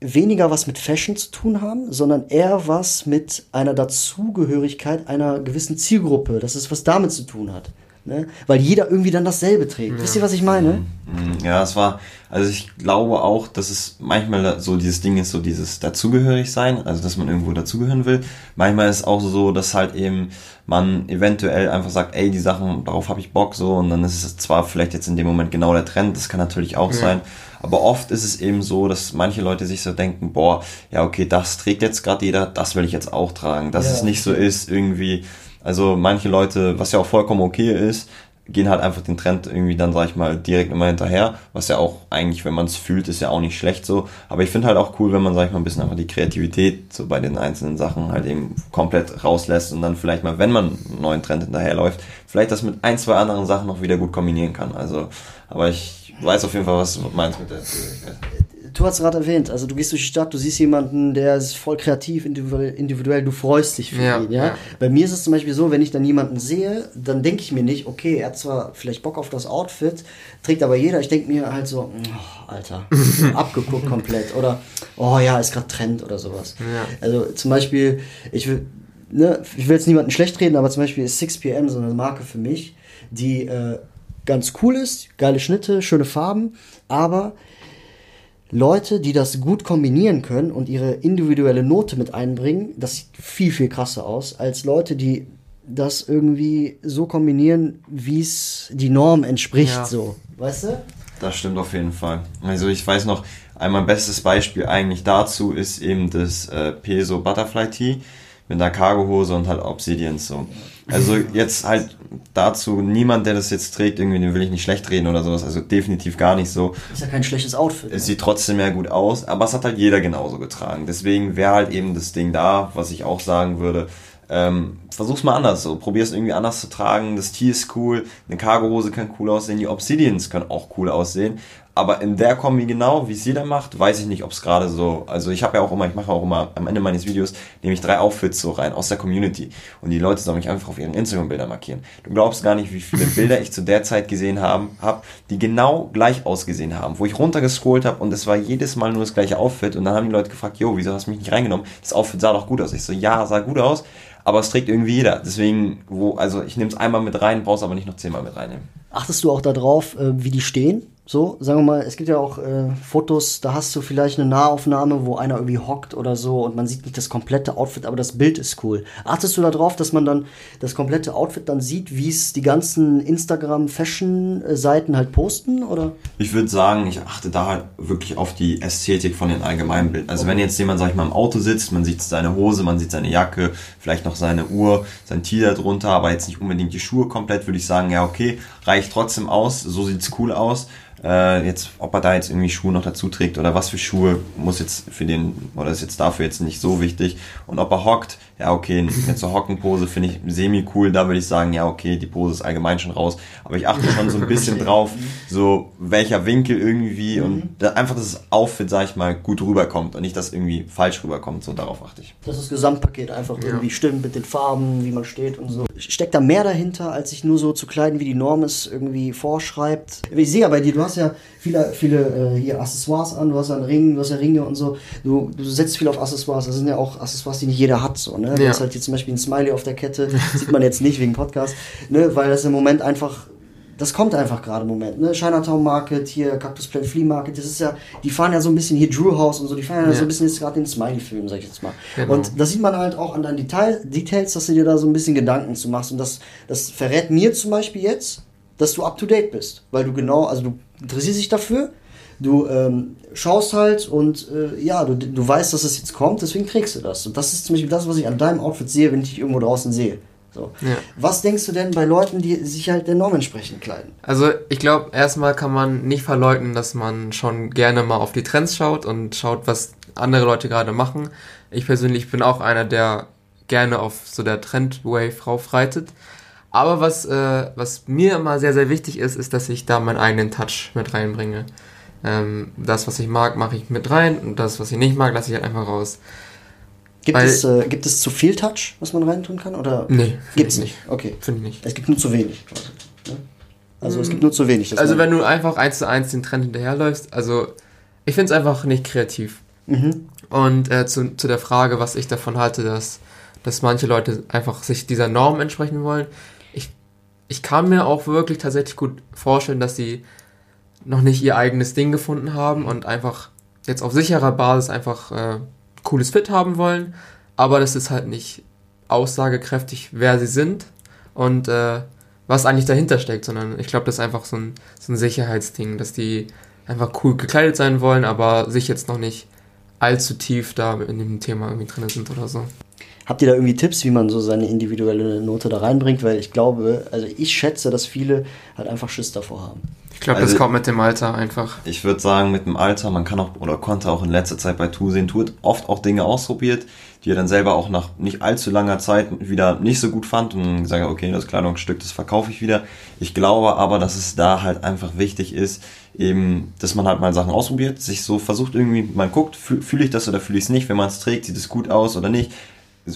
weniger was mit Fashion zu tun haben, sondern eher was mit einer Dazugehörigkeit einer gewissen Zielgruppe, dass es was damit zu tun hat. Ne? Weil jeder irgendwie dann dasselbe trägt. Wisst ihr, was ich meine? Mm, Ja, es war, also ich glaube auch, dass es manchmal so dieses Ding ist, so dieses dazugehörig sein, also dass man irgendwo dazugehören will. Manchmal ist es auch so, dass halt eben man eventuell einfach sagt, ey, die Sachen, darauf habe ich Bock, so, und dann ist es zwar vielleicht jetzt in dem Moment genau der Trend, das kann natürlich auch sein, aber oft ist es eben so, dass manche Leute sich so denken, boah, ja, okay, das trägt jetzt gerade jeder, das will ich jetzt auch tragen, dass Ja. es nicht so ist, irgendwie, also manche Leute, was ja auch vollkommen okay ist, gehen halt einfach den Trend irgendwie dann, sag ich mal, direkt immer hinterher, was ja auch eigentlich, wenn man es fühlt, ist ja auch nicht schlecht so. Aber ich finde halt auch cool, wenn man, sag ich mal, ein bisschen einfach die Kreativität so bei den einzelnen Sachen halt eben komplett rauslässt und dann vielleicht mal, wenn man einen neuen Trend hinterherläuft, vielleicht das mit ein, zwei anderen Sachen noch wieder gut kombinieren kann. Also, aber ich weiß auf jeden Fall, was du meinst mit der Zugehörigkeit. Du hast gerade erwähnt, also du gehst durch die Stadt, du siehst jemanden, der ist voll kreativ, individuell, du freust dich für Ja, ihn, ja? ja. Bei mir ist es zum Beispiel so, wenn ich dann jemanden sehe, dann denke ich mir nicht, okay, er hat zwar vielleicht Bock auf das Outfit, trägt aber jeder, ich denke mir halt so, oh, Alter, abgeguckt komplett oder, oh ja, ist gerade Trend oder sowas. Ja. Also zum Beispiel, ich will, ne, ich will jetzt niemanden schlecht reden, aber zum Beispiel ist 6pm so eine Marke für mich, die äh, ganz cool ist, geile Schnitte, schöne Farben, aber Leute, die das gut kombinieren können und ihre individuelle Note mit einbringen, das sieht viel, viel krasser aus, als Leute, die das irgendwie so kombinieren, wie es die Norm entspricht, Ja. so. Weißt du? Das stimmt auf jeden Fall. Also ich weiß noch, einmal bestes Beispiel eigentlich dazu ist eben das äh, Peso Butterfly Tee, mit einer Cargohose und halt Obsidians so. Also jetzt halt dazu, niemand, der das jetzt trägt, irgendwie, den will ich nicht schlecht reden oder sowas, also definitiv gar nicht so. Ist ja kein schlechtes Outfit. Es sieht trotzdem mehr gut aus, aber es hat halt jeder genauso getragen. Deswegen wäre halt eben das Ding da, was ich auch sagen würde, ähm, versuch's mal anders, so probier's irgendwie anders zu tragen. Das Tee ist cool, eine Cargohose kann cool aussehen, die Obsidians können auch cool aussehen. Aber in der Kombi genau, wie es jeder macht, weiß ich nicht, ob es gerade so. Also ich habe ja auch immer, ich mache auch immer am Ende meines Videos, nehme ich drei Outfits so rein aus der Community. Und die Leute sollen mich einfach auf ihren Instagram-Bilder markieren. Du glaubst gar nicht, wie viele Bilder ich zu der Zeit gesehen habe, hab, die genau gleich ausgesehen haben, wo ich runtergescrollt habe und es war jedes Mal nur das gleiche Outfit. Und dann haben die Leute gefragt, jo, wieso hast du mich nicht reingenommen? Das Outfit sah doch gut aus. Ich so, ja, sah gut aus, aber es trägt irgendwie jeder. Deswegen, wo, also ich nehme es einmal mit rein, brauchst aber nicht noch zehnmal mit reinnehmen. Achtest du auch darauf, äh, wie die stehen? So, sagen wir mal, es gibt ja auch äh, Fotos, da hast du vielleicht eine Nahaufnahme, wo einer irgendwie hockt oder so und man sieht nicht das komplette Outfit, aber das Bild ist cool. Achtest du darauf, dass man dann das komplette Outfit dann sieht, wie es die ganzen Instagram-Fashion-Seiten halt posten, oder? Ich würde sagen, ich achte da halt wirklich auf die Ästhetik von den allgemeinen Bildern. Also wenn jetzt jemand, sag ich mal, im Auto sitzt, man sieht seine Hose, man sieht seine Jacke, vielleicht noch seine Uhr, sein da drunter, aber jetzt nicht unbedingt die Schuhe komplett, würde ich sagen, ja okay, reicht trotzdem aus, so sieht's cool aus. Äh, jetzt, ob er da jetzt irgendwie Schuhe noch dazu trägt oder was für Schuhe, muss jetzt für den, oder ist jetzt dafür jetzt nicht so wichtig. Und ob er hockt, ja okay, jetzt so Hockenpose finde ich semi cool, da würde ich sagen, ja okay, die Pose ist allgemein schon raus. Aber ich achte schon so ein bisschen drauf, so welcher Winkel irgendwie und da einfach, dass das Outfit, sag ich mal, gut rüberkommt und nicht, dass irgendwie falsch rüberkommt, so darauf achte ich. Dass das Gesamtpaket einfach irgendwie stimmt mit den Farben, wie man steht und so. Steckt da mehr dahinter, als sich nur so zu kleiden, wie die Norm es irgendwie vorschreibt? Ich sehe ja bei dir, du hast ja viele, viele äh, hier Accessoires an, du hast ja einen Ring, du hast ja Ringe und so. Du, du setzt viel auf Accessoires. Das sind ja auch Accessoires, die nicht jeder hat, so, ne? Du Ja. hast halt hier zum Beispiel ein Smiley auf der Kette, sieht man jetzt nicht wegen Podcast, ne? Weil das im Moment einfach das kommt einfach gerade im Moment, ne? Chinatown Market, hier Cactus Plant Flea Market, das ist ja, die fahren ja so ein bisschen hier Drew House und so, die fahren ja, Ja. so ein bisschen jetzt gerade den Smiley-Film, sag ich jetzt mal. Genau. Und das sieht man halt auch an deinen Detail, Details, dass du dir da so ein bisschen Gedanken zu machst. Und das, das verrät mir zum Beispiel jetzt, dass du up to date bist. Weil du genau, also du interessierst dich dafür, du ähm, schaust halt und äh, ja, du, du weißt, dass es jetzt kommt, deswegen trägst du das. Und das ist zum Beispiel das, was ich an deinem Outfit sehe, wenn ich dich irgendwo draußen sehe. So. Ja. Was denkst du denn bei Leuten, die sich halt der Norm entsprechend kleiden? Also ich glaube, erstmal kann man nicht verleugnen, dass man schon gerne mal auf die Trends schaut und schaut, was andere Leute gerade machen. Ich persönlich bin auch einer, der gerne auf so der Trendwave raufreitet. Aber was, äh, was mir immer sehr, sehr wichtig ist, ist, dass ich da meinen eigenen Touch mit reinbringe. Ähm, das, was ich mag, mache ich mit rein und das, was ich nicht mag, lasse ich halt einfach raus. Gibt, Weil- es, äh, gibt es zu viel Touch, was man reintun kann? Oder Nee, gibt's find nicht? Okay. Finde ich nicht. Es gibt nur zu wenig. ne? Also es gibt nur zu wenig. Also wenn du einfach eins zu eins den Trend hinterherläufst, also ich finde es einfach nicht kreativ. Mhm. Und äh, zu, zu der Frage, was ich davon halte, dass, dass manche Leute einfach sich dieser Norm entsprechen wollen. Ich, ich kann mir auch wirklich tatsächlich gut vorstellen, dass sie noch nicht ihr eigenes Ding gefunden haben und einfach jetzt auf sicherer Basis einfach äh, cooles Fit haben wollen. Aber das ist halt nicht aussagekräftig, wer sie sind und äh, was eigentlich dahinter steckt, sondern ich glaube, das ist einfach so ein, so ein Sicherheitsding, dass die einfach cool gekleidet sein wollen, aber sich jetzt noch nicht allzu tief da in dem Thema irgendwie drin sind oder so. Habt ihr da irgendwie Tipps, wie man so seine individuelle Note da reinbringt? Weil ich glaube, also ich schätze, dass viele halt einfach Schiss davor haben. Ich glaube, Also- das kommt mit dem Alter einfach. Ich würde sagen, mit dem Alter, man kann auch oder konnte auch in letzter Zeit bei Tu sehen, Tu hat oft auch Dinge ausprobiert, die er dann selber auch nach nicht allzu langer Zeit wieder nicht so gut fand und gesagt, hat, okay, das Kleidungsstück, das verkaufe ich wieder. Ich glaube aber, dass es da halt einfach wichtig ist, eben, dass man halt mal Sachen ausprobiert, sich so versucht irgendwie, man guckt, fühle fühl ich das oder fühle ich es nicht, wenn man es trägt, sieht es gut aus oder nicht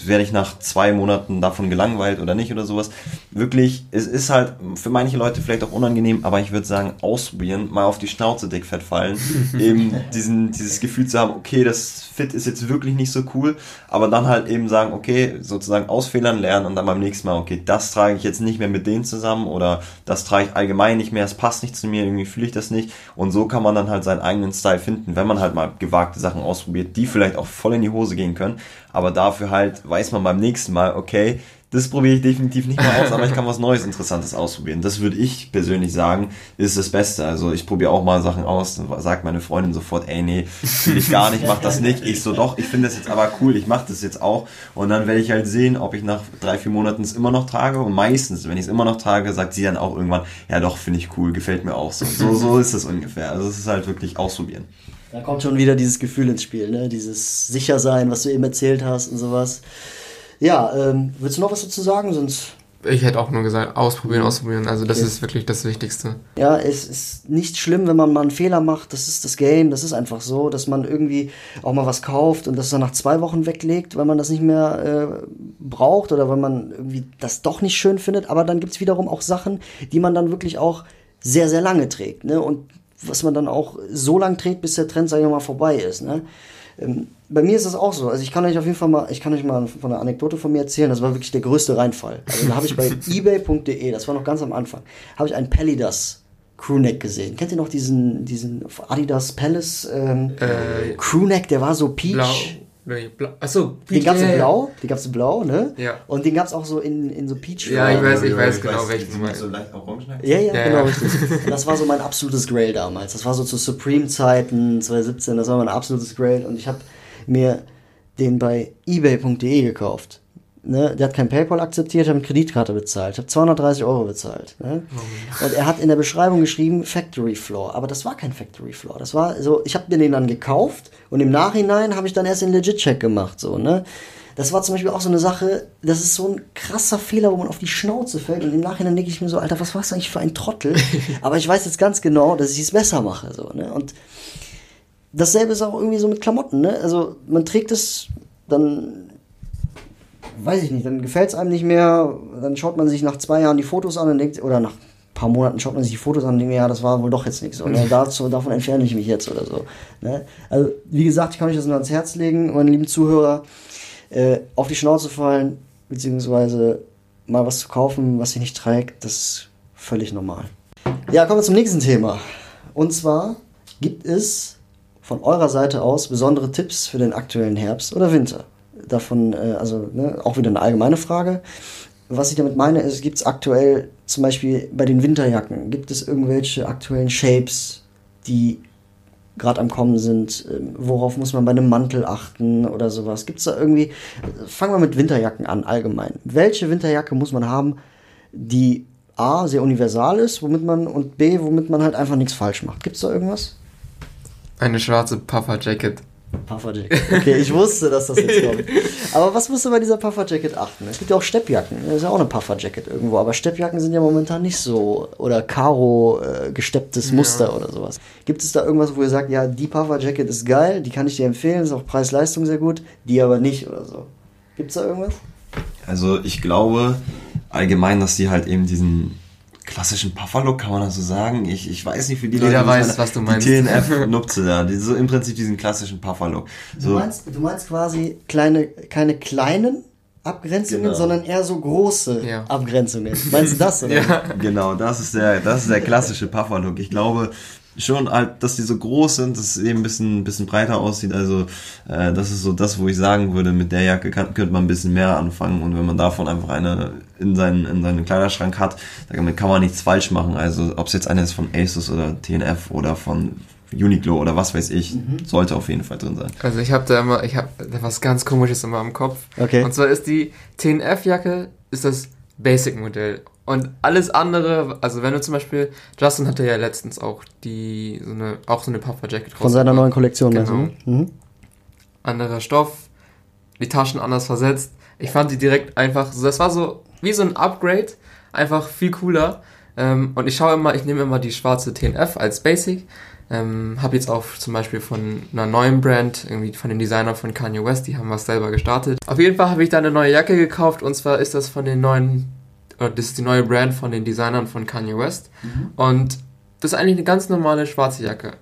werde ich nach zwei Monaten davon gelangweilt oder nicht oder sowas. Wirklich, es ist halt für manche Leute vielleicht auch unangenehm, aber ich würde sagen, ausprobieren, mal auf die Schnauze dickfett fallen, eben diesen, dieses Gefühl zu haben, okay, das Fit ist jetzt wirklich nicht so cool, aber dann halt eben sagen, okay, sozusagen aus Fehlern lernen und dann beim nächsten Mal, okay, das trage ich jetzt nicht mehr mit denen zusammen oder das trage ich allgemein nicht mehr, es passt nicht zu mir, irgendwie fühle ich das nicht. Und so kann man dann halt seinen eigenen Style finden, wenn man halt mal gewagte Sachen ausprobiert, die vielleicht auch voll in die Hose gehen können, aber dafür halt weiß man beim nächsten Mal, okay, das probiere ich definitiv nicht mehr aus, aber ich kann was Neues, Interessantes ausprobieren. Das würde ich persönlich sagen, ist das Beste. Also ich probiere auch mal Sachen aus, dann sagt meine Freundin sofort, ey, nee, will ich gar nicht, mach das nicht. Ich so, doch, ich finde das jetzt aber cool, ich mache das jetzt auch. Und dann werde ich halt sehen, ob ich nach drei, vier Monaten es immer noch trage. Und meistens, wenn ich es immer noch trage, sagt sie dann auch irgendwann, ja doch, finde ich cool, gefällt mir auch so. So, so ist es ungefähr. Also es ist halt wirklich ausprobieren. Da kommt schon wieder dieses Gefühl ins Spiel, ne? Dieses Sichersein, was du eben erzählt hast und sowas. Ja, ähm, willst du noch was dazu sagen? Sonst. Ich hätte auch nur gesagt, ausprobieren, ausprobieren. Also das okay. ist wirklich das Wichtigste. Ja, es ist nicht schlimm, wenn man mal einen Fehler macht. Das ist das Game. Das ist einfach so, dass man irgendwie auch mal was kauft und das dann nach zwei Wochen weglegt, weil man das nicht mehr äh, braucht oder weil man irgendwie das doch nicht schön findet. Aber dann gibt es wiederum auch Sachen, die man dann wirklich auch sehr, sehr lange trägt. Ne? Und was man dann auch so lange trägt, bis der Trend, sag ich mal, vorbei ist. Ne? Ähm, bei mir ist das auch so. Also ich kann euch auf jeden Fall mal, ich kann euch mal von einer Anekdote von mir erzählen. Das war wirklich der größte Reinfall. Also da habe ich bei ebay.de, das war noch ganz am Anfang, habe ich einen Pellidas Crewneck gesehen. Kennt ihr noch diesen, diesen Adidas Palace ähm, äh, Crewneck? Der war so peach. Blau. Nee, blau. Achso, Peach. Den gab's in blau, den gab's in blau, ne? Ja. Und den gab's auch so in, in so Peach. Ja, ich weiß, ich weiß genau, welchen du meinst. So leicht orange ja, ja, ja, genau, richtig. das war so mein absolutes Grail damals. Das war so zu Supreme-Zeiten, 2017, das war mein absolutes Grail. Und ich habe mir den bei ebay.de gekauft. Ne, der hat kein PayPal akzeptiert, ich habe mit Kreditkarte bezahlt. Ich habe 230 Euro bezahlt. Ne? Und er hat in der Beschreibung geschrieben Factory Floor, aber das war kein Factory Floor. Das war so, ich habe mir den dann gekauft und im Nachhinein habe ich dann erst den Legit Check gemacht. So, ne? Das war zum Beispiel auch so eine Sache, das ist so ein krasser Fehler, wo man auf die Schnauze fällt und im Nachhinein denke ich mir so, Alter, was warst du eigentlich für ein Trottel? aber ich weiß jetzt ganz genau, dass ich es besser mache. So, ne? Und dasselbe ist auch irgendwie so mit Klamotten. Ne? Also man trägt es dann weiß ich nicht, dann gefällt es einem nicht mehr, dann schaut man sich nach zwei Jahren die Fotos an und denkt, oder nach ein paar Monaten schaut man sich die Fotos an und denkt, ja, das war wohl doch jetzt nichts. Oder mhm. dazu, davon entferne ich mich jetzt oder so. Ne? Also, wie gesagt, ich kann euch das nur ans Herz legen, meine lieben Zuhörer, äh, auf die Schnauze fallen, beziehungsweise mal was zu kaufen, was sich nicht trägt, das ist völlig normal. Ja, kommen wir zum nächsten Thema. Und zwar gibt es von eurer Seite aus besondere Tipps für den aktuellen Herbst oder Winter davon, äh, also ne, auch wieder eine allgemeine Frage. Was ich damit meine, ist, gibt es aktuell zum Beispiel bei den Winterjacken, gibt es irgendwelche aktuellen Shapes, die gerade am Kommen sind? Ähm, worauf muss man bei einem Mantel achten oder sowas? Gibt es da irgendwie, fangen wir mit Winterjacken an, allgemein. Welche Winterjacke muss man haben, die A, sehr universal ist, womit man, und B, womit man halt einfach nichts falsch macht? Gibt es da irgendwas? Eine schwarze Puffer Jacket. Pufferjacket. Okay, ich wusste, dass das jetzt kommt. Aber was musst du bei dieser Pufferjacket achten? Es gibt ja auch Steppjacken. Das ist ja auch eine Pufferjacket irgendwo. Aber Steppjacken sind ja momentan nicht so. Oder Karo äh, gestepptes Muster ja. oder sowas. Gibt es da irgendwas, wo ihr sagt, ja, die Pufferjacket ist geil, die kann ich dir empfehlen, ist auch Preis-Leistung sehr gut, die aber nicht oder so? Gibt es da irgendwas? Also ich glaube allgemein, dass die halt eben diesen klassischen Pufferlook, kann man das so sagen? Ich, ich weiß nicht, für die Jeder Leute, weiß, meine, was du meinst. Die TNF-Nupze da, die, so im Prinzip diesen klassischen Pufferlook. So. Du, meinst, du meinst quasi kleine, keine kleinen Abgrenzungen, genau. sondern eher so große ja. Abgrenzungen. Meinst du das, oder? ja. Genau, das ist der, das ist der klassische Pufferlook. Ich glaube, schon halt, dass die so groß sind, dass es eben ein bisschen, bisschen breiter aussieht. Also äh, das ist so das, wo ich sagen würde, mit der Jacke kann, könnte man ein bisschen mehr anfangen. Und wenn man davon einfach eine in seinen, in seinen Kleiderschrank hat, damit kann man nichts falsch machen. Also ob es jetzt eine ist von Asus oder TNF oder von Uniqlo oder was weiß ich, mhm. sollte auf jeden Fall drin sein. Also ich habe da immer, ich habe da was ganz komisches immer im Kopf. Okay. Und zwar ist die TNF-Jacke, ist das Basic-Modell. Und alles andere, also wenn du zum Beispiel, Justin hatte ja letztens auch die, so eine, auch so eine Puffer-Jacket Von seiner neuen Kollektion, genau. also. Mhm. Anderer Stoff, die Taschen anders versetzt. Ich fand die direkt einfach, das war so wie so ein Upgrade, einfach viel cooler. Ähm, und ich schaue immer, ich nehme immer die schwarze TNF als Basic. Ähm, habe jetzt auch zum Beispiel von einer neuen Brand, irgendwie von den Designern von Kanye West, die haben was selber gestartet. Auf jeden Fall habe ich da eine neue Jacke gekauft und zwar ist das von den neuen das ist die neue Brand von den Designern von Kanye West. Mhm. Und das ist eigentlich eine ganz normale schwarze Jacke.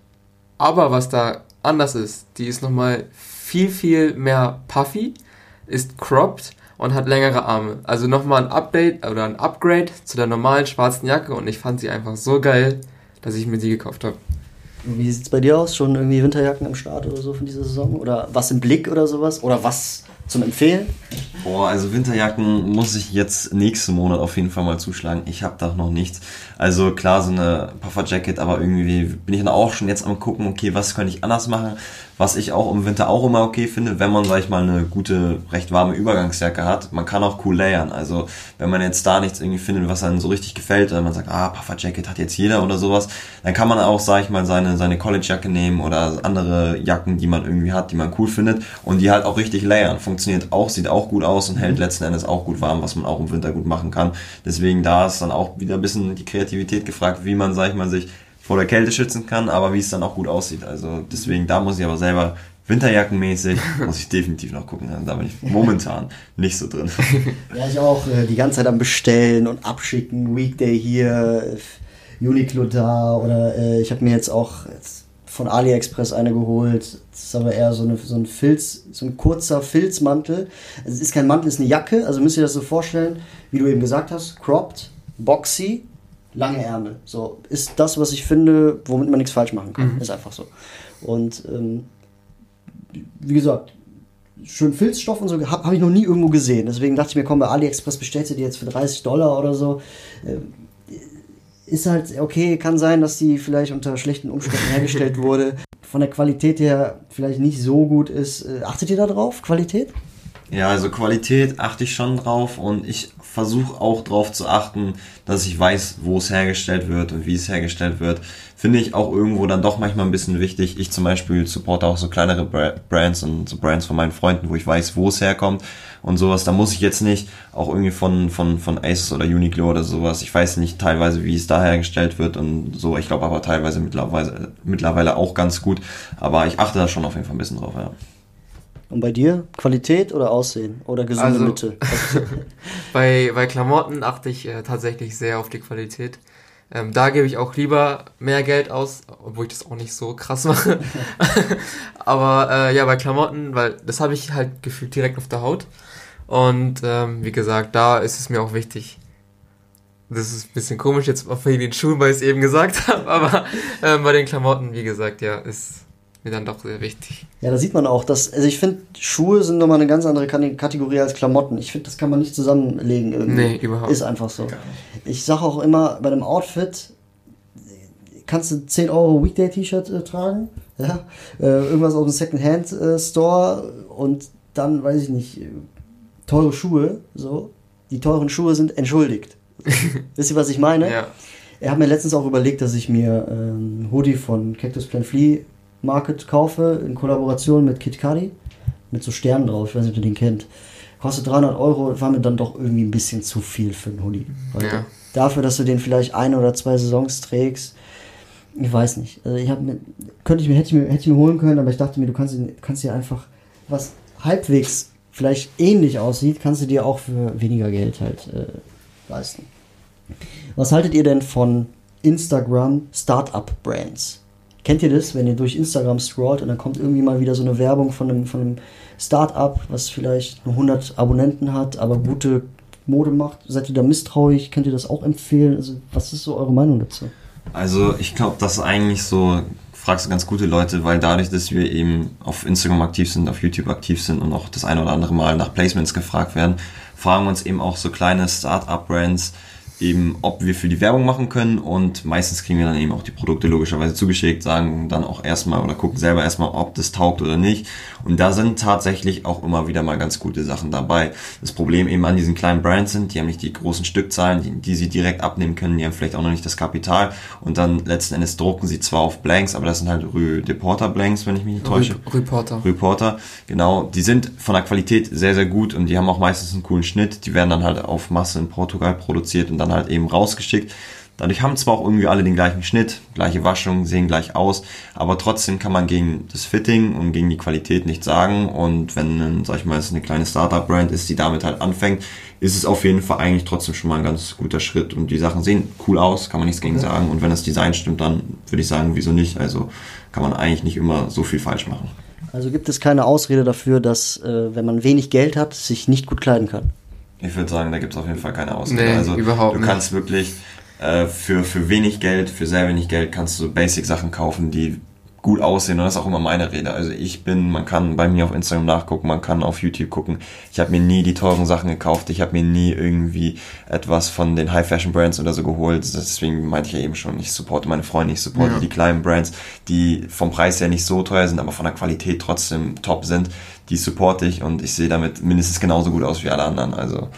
Aber was da anders ist, die ist nochmal viel, viel mehr puffy, ist cropped und hat längere Arme. Also nochmal ein Update oder ein Upgrade zu der normalen schwarzen Jacke und ich fand sie einfach so geil, dass ich mir die gekauft habe. Wie sieht es bei dir aus? Schon irgendwie Winterjacken am Start oder so von dieser Saison? Oder was im Blick oder sowas? Oder was zum Empfehlen? Boah, also Winterjacken muss ich jetzt nächsten Monat auf jeden Fall mal zuschlagen. Ich habe da noch nichts. Also klar, so eine Pufferjacket, aber irgendwie bin ich dann auch schon jetzt am gucken, okay, was könnte ich anders machen? Was ich auch im Winter auch immer okay finde, wenn man, sag ich mal, eine gute, recht warme Übergangsjacke hat. Man kann auch cool layern. Also wenn man jetzt da nichts irgendwie findet, was einem so richtig gefällt, oder man sagt, ah, Pufferjacket hat jetzt jeder oder sowas, dann kann man auch, sag ich mal, seine, seine Collegejacke nehmen oder andere Jacken, die man irgendwie hat, die man cool findet und die halt auch richtig layern. Funktioniert auch, sieht auch gut aus und hält letzten Endes auch gut warm, was man auch im Winter gut machen kann. Deswegen da ist dann auch wieder ein bisschen die Kreativität gefragt, wie man, sag ich mal, sich vor der Kälte schützen kann, aber wie es dann auch gut aussieht. Also deswegen, da muss ich aber selber Winterjackenmäßig muss ich definitiv noch gucken. Also da bin ich momentan nicht so drin. Ja, ich auch äh, die ganze Zeit am Bestellen und abschicken. Weekday hier, Uniqlo da oder äh, ich habe mir jetzt auch von AliExpress eine geholt. Das ist aber eher so, eine, so ein Filz, so ein kurzer Filzmantel. Also es ist kein Mantel, es ist eine Jacke. Also müsst ihr das so vorstellen, wie du eben gesagt hast, cropped, boxy, lange Ärmel. So ist das, was ich finde, womit man nichts falsch machen kann. Mhm. Ist einfach so. Und ähm, wie gesagt, schön Filzstoff und so habe hab ich noch nie irgendwo gesehen. Deswegen dachte ich mir, komm, bei AliExpress bestellst du die jetzt für 30 Dollar oder so. Äh, ist halt okay, kann sein, dass die vielleicht unter schlechten Umständen hergestellt wurde. Von der Qualität her vielleicht nicht so gut ist. Äh, achtet ihr da drauf, Qualität? Ja, also Qualität achte ich schon drauf und ich versuche auch drauf zu achten, dass ich weiß, wo es hergestellt wird und wie es hergestellt wird. Finde ich auch irgendwo dann doch manchmal ein bisschen wichtig. Ich zum Beispiel supporte auch so kleinere Brands und so Brands von meinen Freunden, wo ich weiß, wo es herkommt und sowas. Da muss ich jetzt nicht auch irgendwie von, von, von Asus oder Uniqlo oder sowas. Ich weiß nicht teilweise, wie es da hergestellt wird und so. Ich glaube aber teilweise mittlerweile, mittlerweile auch ganz gut. Aber ich achte da schon auf jeden Fall ein bisschen drauf, ja. Und bei dir? Qualität oder Aussehen? Oder gesunde also, Mitte? bei, bei Klamotten achte ich äh, tatsächlich sehr auf die Qualität. Ähm, da gebe ich auch lieber mehr Geld aus, obwohl ich das auch nicht so krass mache. Aber äh, ja, bei Klamotten, weil das habe ich halt gefühlt direkt auf der Haut. Und ähm, wie gesagt, da ist es mir auch wichtig. Das ist ein bisschen komisch jetzt auf den Schuhen, weil ich es eben gesagt habe, aber ähm, bei den Klamotten, wie gesagt, ja, ist mir dann doch sehr wichtig. Ja, da sieht man auch, dass, also ich finde, Schuhe sind nochmal eine ganz andere Kategorie als Klamotten. Ich finde, das kann man nicht zusammenlegen irgendwie. Nee, überhaupt. Ist einfach so. Ich sage auch immer, bei einem Outfit kannst du 10 Euro Weekday-T-Shirt äh, tragen, ja, äh, irgendwas aus dem Second-Hand-Store äh, und dann, weiß ich nicht, teure Schuhe, so. Die teuren Schuhe sind entschuldigt. Wisst ihr, was ich meine? Ja. Er hat mir letztens auch überlegt, dass ich mir ähm, Hoodie von Cactus Plant Flea Market kaufe, in Kollaboration mit Kit Cudi, mit so Sternen drauf, ich weiß nicht, ob ihr den kennt. Kostet 300 Euro, war mir dann doch irgendwie ein bisschen zu viel für einen Hoodie. Ja. Dafür, dass du den vielleicht ein oder zwei Saisons trägst, ich weiß nicht. Also ich habe könnte ich mir hätte ich mir hätte ich mir holen können, aber ich dachte mir, du kannst kannst dir einfach was halbwegs vielleicht ähnlich aussieht, kannst du dir auch für weniger Geld halt äh, leisten. Was haltet ihr denn von Instagram Startup Brands? Kennt ihr das, wenn ihr durch Instagram scrollt und dann kommt irgendwie mal wieder so eine Werbung von einem, von einem Start-up, was vielleicht nur 100 Abonnenten hat, aber gute Mode macht? Seid ihr da misstrauisch? Könnt ihr das auch empfehlen? Also, was ist so eure Meinung dazu? Also, ich glaube, das ist eigentlich so, fragst du ganz gute Leute, weil dadurch, dass wir eben auf Instagram aktiv sind, auf YouTube aktiv sind und auch das ein oder andere Mal nach Placements gefragt werden, fragen uns eben auch so kleine Start-up-Brands, eben, ob wir für die Werbung machen können und meistens kriegen wir dann eben auch die Produkte logischerweise zugeschickt, sagen dann auch erstmal oder gucken selber erstmal, ob das taugt oder nicht. Und da sind tatsächlich auch immer wieder mal ganz gute Sachen dabei. Das Problem eben an diesen kleinen Brands sind, die haben nicht die großen Stückzahlen, die, die sie direkt abnehmen können, die haben vielleicht auch noch nicht das Kapital und dann letzten Endes drucken sie zwar auf Blanks, aber das sind halt Rue Deporter Blanks, wenn ich mich nicht täusche. Reporter. Reporter, genau. Die sind von der Qualität sehr, sehr gut und die haben auch meistens einen coolen Schnitt. Die werden dann halt auf Masse in Portugal produziert und dann halt eben rausgeschickt. Dadurch haben zwar auch irgendwie alle den gleichen Schnitt, gleiche Waschung, sehen gleich aus, aber trotzdem kann man gegen das Fitting und gegen die Qualität nichts sagen. Und wenn, sag ich mal, es eine kleine Startup-Brand ist, die damit halt anfängt, ist es auf jeden Fall eigentlich trotzdem schon mal ein ganz guter Schritt. Und die Sachen sehen cool aus, kann man nichts gegen sagen. Und wenn das Design stimmt, dann würde ich sagen, wieso nicht? Also kann man eigentlich nicht immer so viel falsch machen. Also gibt es keine Ausrede dafür, dass, äh, wenn man wenig Geld hat, sich nicht gut kleiden kann? Ich würde sagen, da gibt es auf jeden Fall keine Ausrede. Nee, also überhaupt du kannst nicht. wirklich äh, für, für wenig Geld, für sehr wenig Geld kannst du Basic-Sachen kaufen, die gut aussehen und das ist auch immer meine Rede. Also ich bin, man kann bei mir auf Instagram nachgucken, man kann auf YouTube gucken. Ich habe mir nie die teuren Sachen gekauft, ich habe mir nie irgendwie etwas von den High Fashion Brands oder so geholt. Deswegen meinte ich ja eben schon, ich supporte meine Freunde, ich supporte ja. die kleinen Brands, die vom Preis her nicht so teuer sind, aber von der Qualität trotzdem top sind. Die supporte ich und ich sehe damit mindestens genauso gut aus wie alle anderen. Also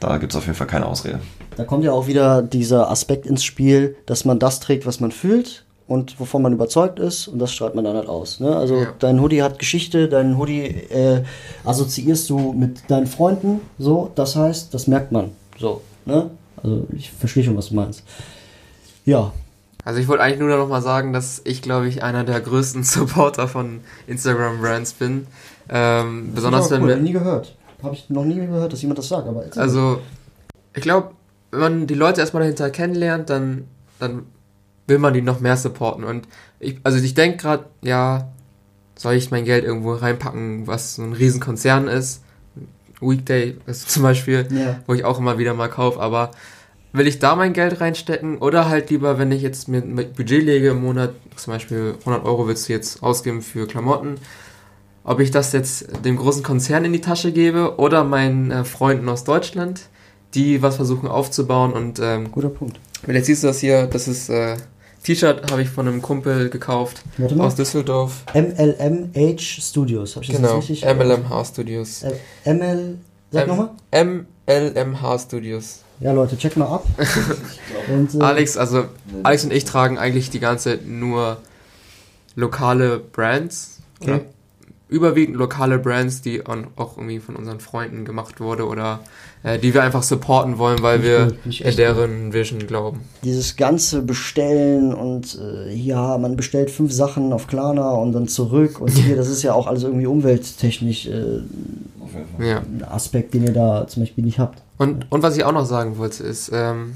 da gibt es auf jeden Fall keine Ausrede. Da kommt ja auch wieder dieser Aspekt ins Spiel, dass man das trägt, was man fühlt und wovon man überzeugt ist und das strahlt man dann halt aus. Ne? Also ja. dein Hoodie hat Geschichte, dein Hoodie äh, assoziierst du mit deinen Freunden, so, das heißt, das merkt man. So, ne? Also ich verstehe schon, was du meinst. Ja. Also ich wollte eigentlich nur noch mal sagen, dass ich, glaube ich, einer der größten Supporter von Instagram-Brands bin. Ähm, besonders wenn cool, wir... nie gehört. Habe ich noch nie gehört, dass jemand das sagt. Aber also, ich glaube, wenn man die Leute erstmal dahinter kennenlernt, dann, dann will man die noch mehr supporten. Und ich, also ich denke gerade, ja, soll ich mein Geld irgendwo reinpacken, was so ein Riesenkonzern ist? Weekday ist zum Beispiel, yeah. wo ich auch immer wieder mal kaufe, aber will ich da mein Geld reinstecken oder halt lieber, wenn ich jetzt mir ein Budget lege im Monat, zum Beispiel 100 Euro willst du jetzt ausgeben für Klamotten, ob ich das jetzt dem großen Konzern in die Tasche gebe oder meinen äh, Freunden aus Deutschland, die was versuchen aufzubauen und ähm, guter Punkt. Jetzt siehst du das hier, das ist äh, T-Shirt habe ich von einem Kumpel gekauft aus Düsseldorf. MLMH Studios, habe ich genau, das richtig? MLMH Studios. Äh, ML, sag nochmal? MLMH Studios. Ja, Leute, check mal ab. und, äh, Alex, also Alex und ich tragen eigentlich die ganze Zeit nur lokale Brands. Okay überwiegend lokale Brands, die auch irgendwie von unseren Freunden gemacht wurde oder äh, die wir einfach supporten wollen, weil wir in deren Vision glauben. Dieses ganze Bestellen und äh, ja, man bestellt fünf Sachen auf Klarna und dann zurück und hier, das ist ja auch alles irgendwie umwelttechnisch äh, ja. ein Aspekt, den ihr da zum Beispiel nicht habt. Und, und was ich auch noch sagen wollte, ist, ähm,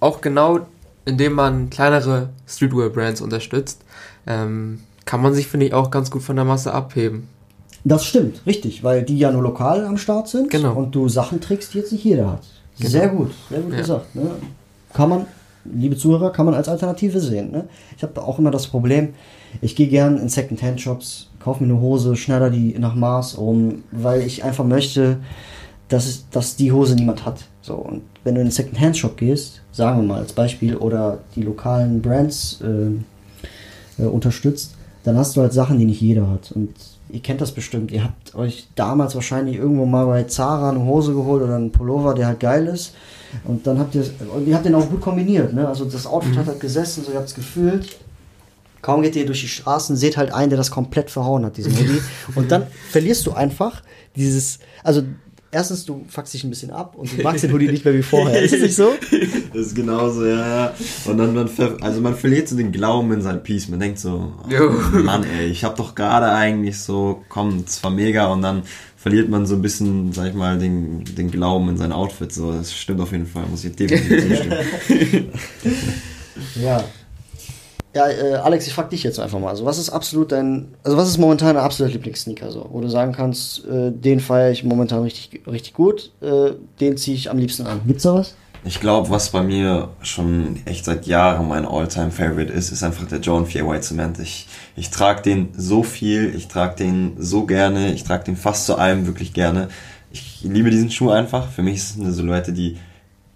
auch genau indem man kleinere Streetwear-Brands unterstützt, ähm, kann man sich, finde ich, auch ganz gut von der Masse abheben. Das stimmt, richtig, weil die ja nur lokal am Start sind genau. und du Sachen trägst, die jetzt nicht jeder hat. Genau. Sehr gut, sehr gut ja. gesagt. Ne? Kann man, liebe Zuhörer, kann man als Alternative sehen. Ne? Ich habe auch immer das Problem, ich gehe gern in Second-Hand-Shops, kaufe mir eine Hose, schneller die nach Maß um, weil ich einfach möchte, dass, es, dass die Hose niemand hat. So, und wenn du in einen Second-Hand-Shop gehst, sagen wir mal als Beispiel, oder die lokalen Brands äh, äh, unterstützt, dann hast du halt Sachen, die nicht jeder hat. Und ihr kennt das bestimmt. Ihr habt euch damals wahrscheinlich irgendwo mal bei Zara eine Hose geholt oder einen Pullover, der halt geil ist. Und dann habt ihr, und ihr habt den auch gut kombiniert. Ne? Also das Outfit mhm. hat halt gesessen, so ihr habt es gefühlt. Kaum geht ihr durch die Straßen, seht halt einen, der das komplett verhauen hat, diesen Hoodie. und dann verlierst du einfach dieses, also erstens, du fuckst dich ein bisschen ab und du magst den Hoodie nicht mehr wie vorher. Ist das nicht so? Das ist genauso, ja, ja. Und dann, man, also man verliert so den Glauben in sein Piece. Man denkt so, oh, Mann, ey, ich hab doch gerade eigentlich so, komm, es war mega und dann verliert man so ein bisschen, sag ich mal, den, den Glauben in sein Outfit. So, das stimmt auf jeden Fall, muss ich definitiv zustimmen. ja. Ja, äh, Alex, ich frag dich jetzt einfach mal. Also, was ist absolut dein, also was ist momentan dein absoluter Lieblingssneaker so, wo du sagen kannst, äh, den feiere ich momentan richtig, richtig gut, äh, den ziehe ich am liebsten an. Gibt's da was? Ich glaube, was bei mir schon echt seit Jahren mein Alltime favorite ist, ist einfach der John 4 White Cement. Ich, ich trage den so viel, ich trage den so gerne, ich trage den fast zu allem wirklich gerne. Ich liebe diesen Schuh einfach. Für mich ist es eine Silhouette, die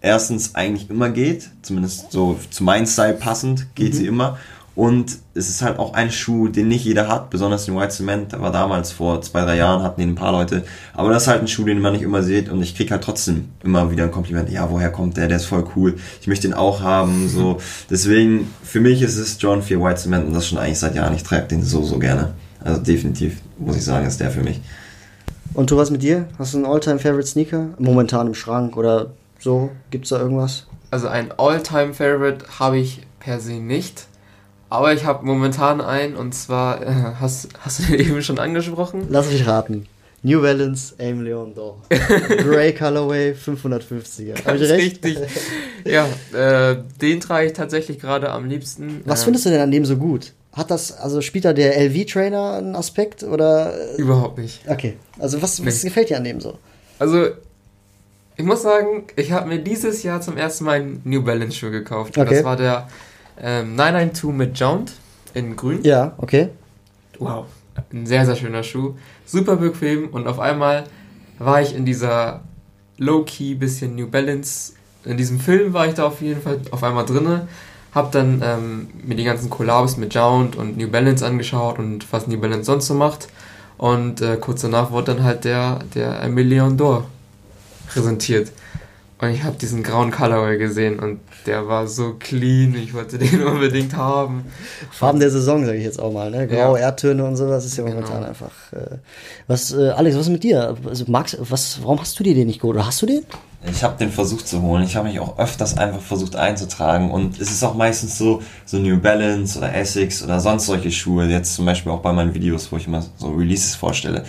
erstens eigentlich immer geht, zumindest so zu meinem Style passend, geht mhm. sie immer. Und es ist halt auch ein Schuh, den nicht jeder hat, besonders den White Cement, der war damals vor zwei, drei Jahren, hatten ihn ein paar Leute. Aber das ist halt ein Schuh, den man nicht immer sieht und ich krieg halt trotzdem immer wieder ein Kompliment. Ja, woher kommt der? Der ist voll cool. Ich möchte den auch haben. So, deswegen, für mich ist es John 4 White Cement und das schon eigentlich seit Jahren. Ich trage den so, so gerne. Also definitiv, muss ich sagen, ist der für mich. Und du was mit dir? Hast du einen Alltime favorite Sneaker? Momentan im Schrank oder so? Gibt's da irgendwas? Also ein Alltime favorite habe ich per se nicht. Aber ich habe momentan einen und zwar, äh, hast, hast du den eben schon angesprochen? Lass mich raten. New Balance Aim Leon Dor. Grey Colorway 550er. Hab ich recht? Richtig. ja, äh, den trage ich tatsächlich gerade am liebsten. Was äh, findest du denn an dem so gut? Hat das, also spielt da der LV-Trainer einen Aspekt oder? Überhaupt nicht. Okay. Also was, was nee. gefällt dir an dem so? Also, ich muss sagen, ich habe mir dieses Jahr zum ersten Mal einen New Balance Schuh gekauft. Okay. Das war der ähm, 992 mit Jaunt. in grün. Ja, okay. Wow. Ein sehr, sehr schöner Schuh. Super bequem und auf einmal war ich in dieser low-key bisschen New Balance. In diesem Film war ich da auf jeden Fall auf einmal drinne. Hab dann ähm, mir die ganzen Collabs mit Jound und New Balance angeschaut und was New Balance sonst so macht. Und äh, kurz danach wurde dann halt der, der Million d'Or präsentiert. Und ich habe diesen grauen Colorway gesehen und der war so clean. Ich wollte den unbedingt haben. Farben der Saison, sage ich jetzt auch mal. Ne? Graue ja. Erdtöne und sowas ist ja momentan genau. einfach. Äh, was, äh, Alex, was ist mit dir? Also, magst, was, warum hast du dir den nicht geholt? Oder hast du den? Ich habe den versucht zu holen. Ich habe mich auch öfters einfach versucht einzutragen. Und es ist auch meistens so, so New Balance oder Essex oder sonst solche Schuhe. Jetzt zum Beispiel auch bei meinen Videos, wo ich immer so Releases vorstelle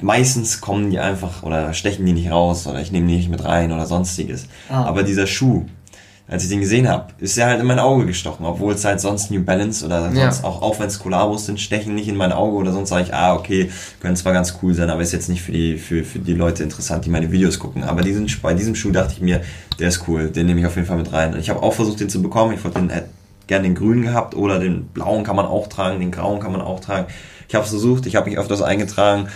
meistens kommen die einfach oder stechen die nicht raus oder ich nehme die nicht mit rein oder sonstiges. Ah. Aber dieser Schuh, als ich den gesehen habe, ist er halt in mein Auge gestochen, obwohl es halt sonst New Balance oder sonst ja. auch, auch wenn es Collabos sind, stechen nicht in mein Auge oder sonst sage ich, ah, okay, können zwar ganz cool sein, aber ist jetzt nicht für die, für, für die Leute interessant, die meine Videos gucken. Aber diesen, bei diesem Schuh dachte ich mir, der ist cool, den nehme ich auf jeden Fall mit rein. Und ich habe auch versucht, den zu bekommen. Ich wollte den äh, gerne den grünen gehabt oder den blauen kann man auch tragen, den grauen kann man auch tragen. Ich habe es versucht, ich habe mich öfters eingetragen,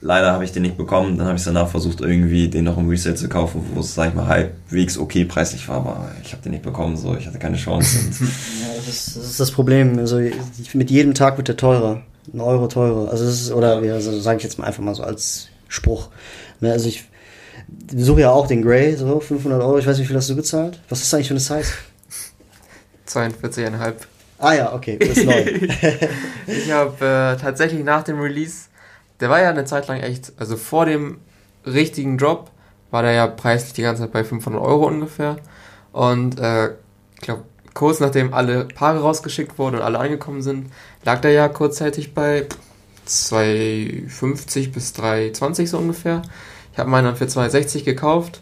Leider habe ich den nicht bekommen. Dann habe ich danach versucht, irgendwie den noch im Resale zu kaufen, wo es, sag ich mal, halbwegs okay preislich war, aber ich habe den nicht bekommen, so ich hatte keine Chance. ja, das ist, das ist, das Problem. Also mit jedem Tag wird der teurer. Ein Euro teurer. Also das ist, oder also, sage ich jetzt mal einfach mal so als Spruch. Ne, also ich suche ja auch den Grey, so 500 Euro. Ich weiß nicht, wie viel hast du bezahlt? Was ist das eigentlich für eine Size? 42,5. Ah ja, okay, das ist neu. ich habe äh, tatsächlich nach dem Release der war ja eine Zeit lang echt, also vor dem richtigen Drop war der ja preislich die ganze Zeit bei 500 Euro ungefähr. Und äh, ich glaube, kurz nachdem alle Paare rausgeschickt wurden und alle angekommen sind, lag der ja kurzzeitig bei 2,50 bis 3,20 so ungefähr. Ich habe meinen dann für 2,60 gekauft.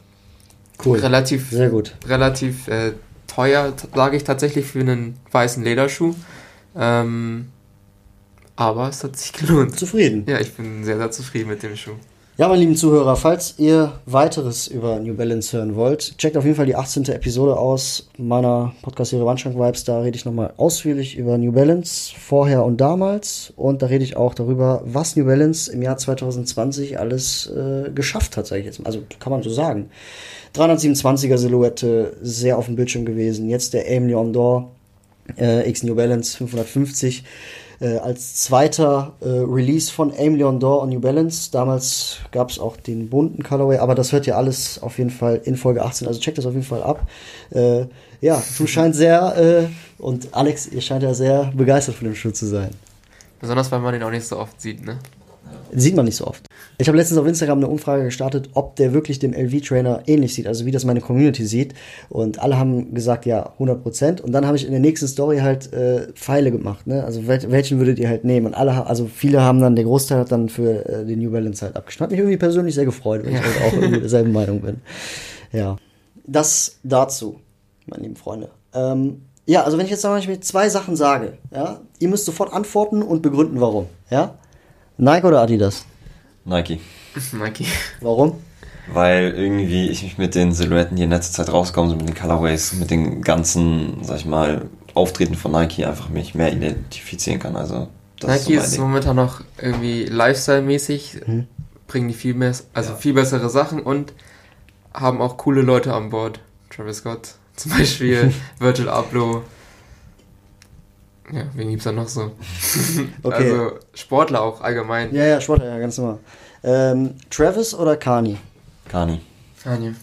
Cool. Relativ, Sehr gut. Relativ äh, teuer, sage ich tatsächlich, für einen weißen Lederschuh. Ähm, aber es hat sich gelohnt. Zufrieden. Ja, ich bin sehr, sehr zufrieden mit dem Schuh. Ja, meine lieben Zuhörer, falls ihr weiteres über New Balance hören wollt, checkt auf jeden Fall die 18. Episode aus meiner Podcast-Serie Wandschrank Vibes. Da rede ich nochmal ausführlich über New Balance, vorher und damals. Und da rede ich auch darüber, was New Balance im Jahr 2020 alles äh, geschafft hat, sage ich jetzt mal. Also kann man so sagen. 327er Silhouette, sehr auf dem Bildschirm gewesen. Jetzt der Aim Leon Door äh, X New Balance 550 äh, als zweiter äh, Release von Aim Leon Dor und New Balance. Damals gab es auch den bunten Colorway, aber das hört ihr alles auf jeden Fall in Folge 18. Also checkt das auf jeden Fall ab. Äh, ja, du scheinst sehr, äh, und Alex, ihr scheint ja sehr begeistert von dem Schuh zu sein. Besonders, weil man den auch nicht so oft sieht, ne? Sieht man nicht so oft. Ich habe letztens auf Instagram eine Umfrage gestartet, ob der wirklich dem LV-Trainer ähnlich sieht, also wie das meine Community sieht. Und alle haben gesagt, ja, 100% Und dann habe ich in der nächsten Story halt äh, Pfeile gemacht, ne? Also wel welchen würdet ihr halt nehmen? Und alle, also viele haben dann, der Großteil hat dann für äh, den New Balance halt. Hat mich irgendwie persönlich sehr gefreut, weil ja. ich halt auch irgendwie derselben Meinung bin. Ja. Das dazu, meine lieben Freunde. Ähm, ja, also wenn ich jetzt zum Beispiel zwei Sachen sage, ja, ihr müsst sofort antworten und begründen, warum, ja? Nike oder Adidas? Nike. Nike. Warum? Weil irgendwie ich mich mit den Silhouetten, die in letzter Zeit rauskommen, so mit den Colorways, mit den ganzen, sag ich mal, Auftreten von Nike einfach mich mehr identifizieren kann. Also Nike ist, so ist momentan noch irgendwie Lifestyle-mäßig, mhm. bringen die viel mehr, also ja. viel bessere Sachen und haben auch coole Leute an Bord. Travis Scott zum Beispiel, Virgil Abloh, ja, wen gibt's da noch so? okay. Also Sportler auch allgemein. Ja, ja, Sportler, ja, ganz normal. Ähm, Travis oder Kani? Kani. Kani.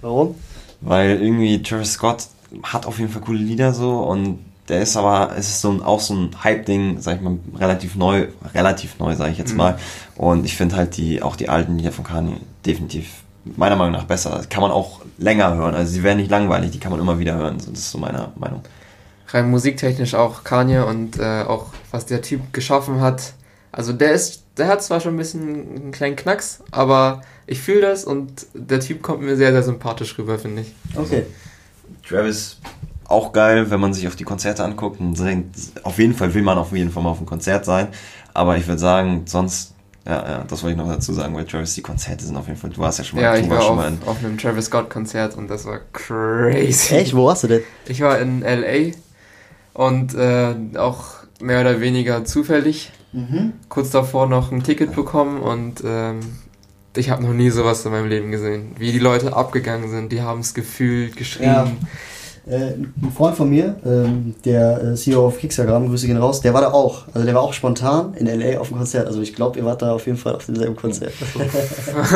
Warum? Weil irgendwie Travis Scott hat auf jeden Fall coole Lieder so und der ist aber, es ist so ein, auch so ein Hype-Ding, sag ich mal, relativ neu, relativ neu, sag ich jetzt mhm. mal. Und ich finde halt die, auch die alten Lieder von Kani definitiv meiner Meinung nach besser. Das kann man auch länger hören. Also sie werden nicht langweilig, die kann man immer wieder hören. So, das ist so meine Meinung rein musiktechnisch auch Kanye und äh, auch was der Typ geschaffen hat. Also der ist, der hat zwar schon ein bisschen einen kleinen Knacks, aber ich fühle das und der Typ kommt mir sehr, sehr sympathisch rüber, finde ich. Okay. Travis auch geil, wenn man sich auf die Konzerte anguckt. auf jeden Fall will man auf jeden Fall mal auf einem Konzert sein. Aber ich würde sagen, sonst, ja, ja, das wollte ich noch dazu sagen, weil Travis, die Konzerte sind auf jeden Fall, du warst ja schon mal, ja, ich war schon auf, mal in, auf einem Travis Scott Konzert und das war crazy. Echt? Wo warst du denn? Ich war in L.A. Und äh, auch mehr oder weniger zufällig. Mhm. Kurz davor noch ein Ticket bekommen und ähm, ich habe noch nie sowas in meinem Leben gesehen. Wie die Leute abgegangen sind, die haben es gefühlt, geschrien. Ja. Äh, ein Freund von mir, ähm, der äh, CEO auf Kickstagram, Grüße gehen raus, der war da auch. Also der war auch spontan in LA auf dem Konzert. Also ich glaube, ihr wart da auf jeden Fall auf demselben Konzert.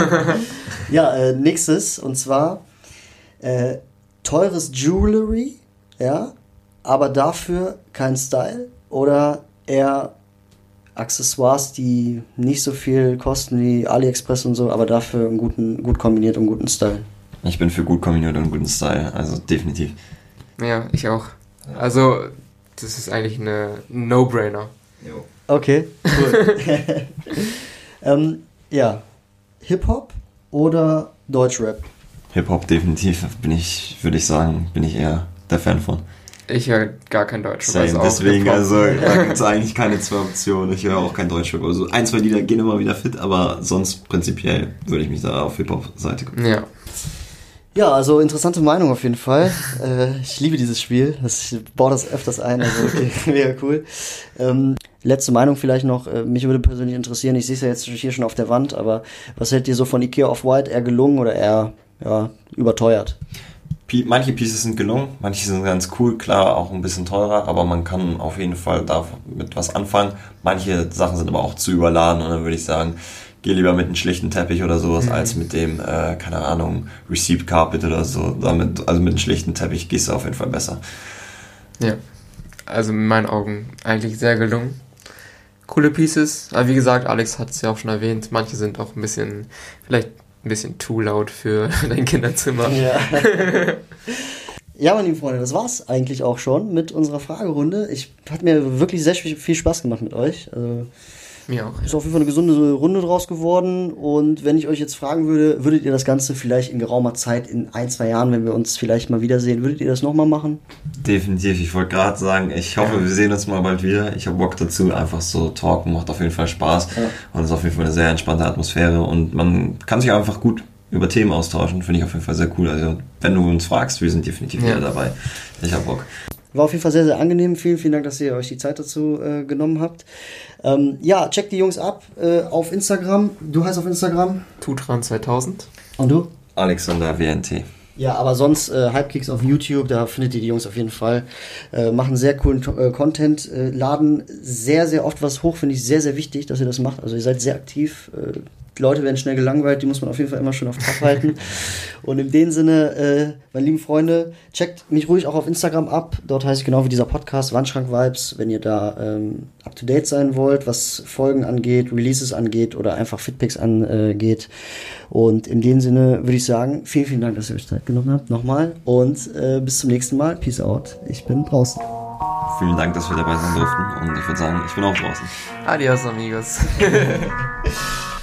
ja, äh, nächstes, und zwar äh, teures Jewelry, ja, aber dafür kein Style oder eher Accessoires, die nicht so viel kosten wie AliExpress und so, aber dafür einen guten, gut kombiniert und guten Style. Ich bin für gut kombiniert und guten Style, also definitiv. Ja, ich auch. Also, das ist eigentlich eine No-Brainer. Okay, cool. ähm, ja, Hip-Hop oder Deutschrap? Hip-Hop definitiv bin ich, würde ich sagen, bin ich eher der Fan von. Ich höre gar kein Deutsch. Same, deswegen, also da gibt es eigentlich keine zwei Optionen. Ich höre auch kein Deutschrap. Also ein, zwei Lieder gehen immer wieder fit, aber sonst prinzipiell würde ich mich da auf Hip-Hop-Seite Ja. Ja, also interessante Meinung auf jeden Fall. äh, ich liebe dieses Spiel. Das, ich baue das öfters ein, also okay, mega cool. Ähm, letzte Meinung vielleicht noch. Äh, mich würde persönlich interessieren, ich sehe es ja jetzt hier schon auf der Wand, aber was hält dir so von Ikea Off-White? Eher gelungen oder eher ja, überteuert? Manche Pieces sind gelungen, manche sind ganz cool, klar, auch ein bisschen teurer, aber man kann auf jeden Fall da mit was anfangen. Manche Sachen sind aber auch zu überladen und dann würde ich sagen, geh lieber mit einem schlichten Teppich oder sowas, mhm. als mit dem, äh, keine Ahnung, Received Carpet oder so. Damit, also mit einem schlichten Teppich gehst du auf jeden Fall besser. Ja, also in meinen Augen eigentlich sehr gelungen. Coole Pieces, aber wie gesagt, Alex hat es ja auch schon erwähnt, manche sind auch ein bisschen, vielleicht ein bisschen too laut für dein Kinderzimmer. Ja. ja, meine lieben Freunde, das war's eigentlich auch schon mit unserer Fragerunde. Ich hat mir wirklich sehr viel Spaß gemacht mit euch. Also, mir auch. Ist auf jeden Fall eine gesunde Runde draus geworden. Und wenn ich euch jetzt fragen würde, würdet ihr das Ganze vielleicht in geraumer Zeit, in ein, zwei Jahren, wenn wir uns vielleicht mal wiedersehen, würdet ihr das nochmal machen? Definitiv. Ich wollte gerade sagen, ich hoffe, wir sehen uns mal bald wieder. Ich habe Bock dazu. Einfach so talken macht auf jeden Fall Spaß. Ja. Und es ist auf jeden Fall eine sehr entspannte Atmosphäre. Und man kann sich einfach gut über Themen austauschen. Finde ich auf jeden Fall sehr cool. Also, wenn du uns fragst, wir sind definitiv ja. wieder dabei. Ich habe Bock. War auf jeden Fall sehr, sehr angenehm. Vielen, vielen Dank, dass ihr euch die Zeit dazu äh, genommen habt. Ähm, ja, checkt die Jungs ab äh, auf Instagram. Du heißt auf Instagram? Tutran2000. Und du? Alexander WNT. Ja, aber sonst äh, Hypekicks auf YouTube, da findet ihr die Jungs auf jeden Fall. Äh, machen sehr coolen äh, Content, äh, laden sehr, sehr oft was hoch, finde ich sehr, sehr wichtig, dass ihr das macht. Also ihr seid sehr aktiv. Die Leute werden schnell gelangweilt, die muss man auf jeden Fall immer schön auf Trab halten. Und in dem Sinne, äh, meine lieben Freunde, checkt mich ruhig auch auf Instagram ab. Dort heiße ich genau wie dieser Podcast Wandschrank Vibes, wenn ihr da ähm, up to date sein wollt, was Folgen angeht, Releases angeht oder einfach Fitpics angeht. Und in dem Sinne würde ich sagen, vielen, vielen Dank, dass ihr euch Zeit genommen habt. Nochmal. Und äh, bis zum nächsten Mal. Peace out. Ich bin draußen. Vielen Dank, dass wir dabei sein durften. Und ich würde sagen, ich bin auch draußen. Adios, amigos.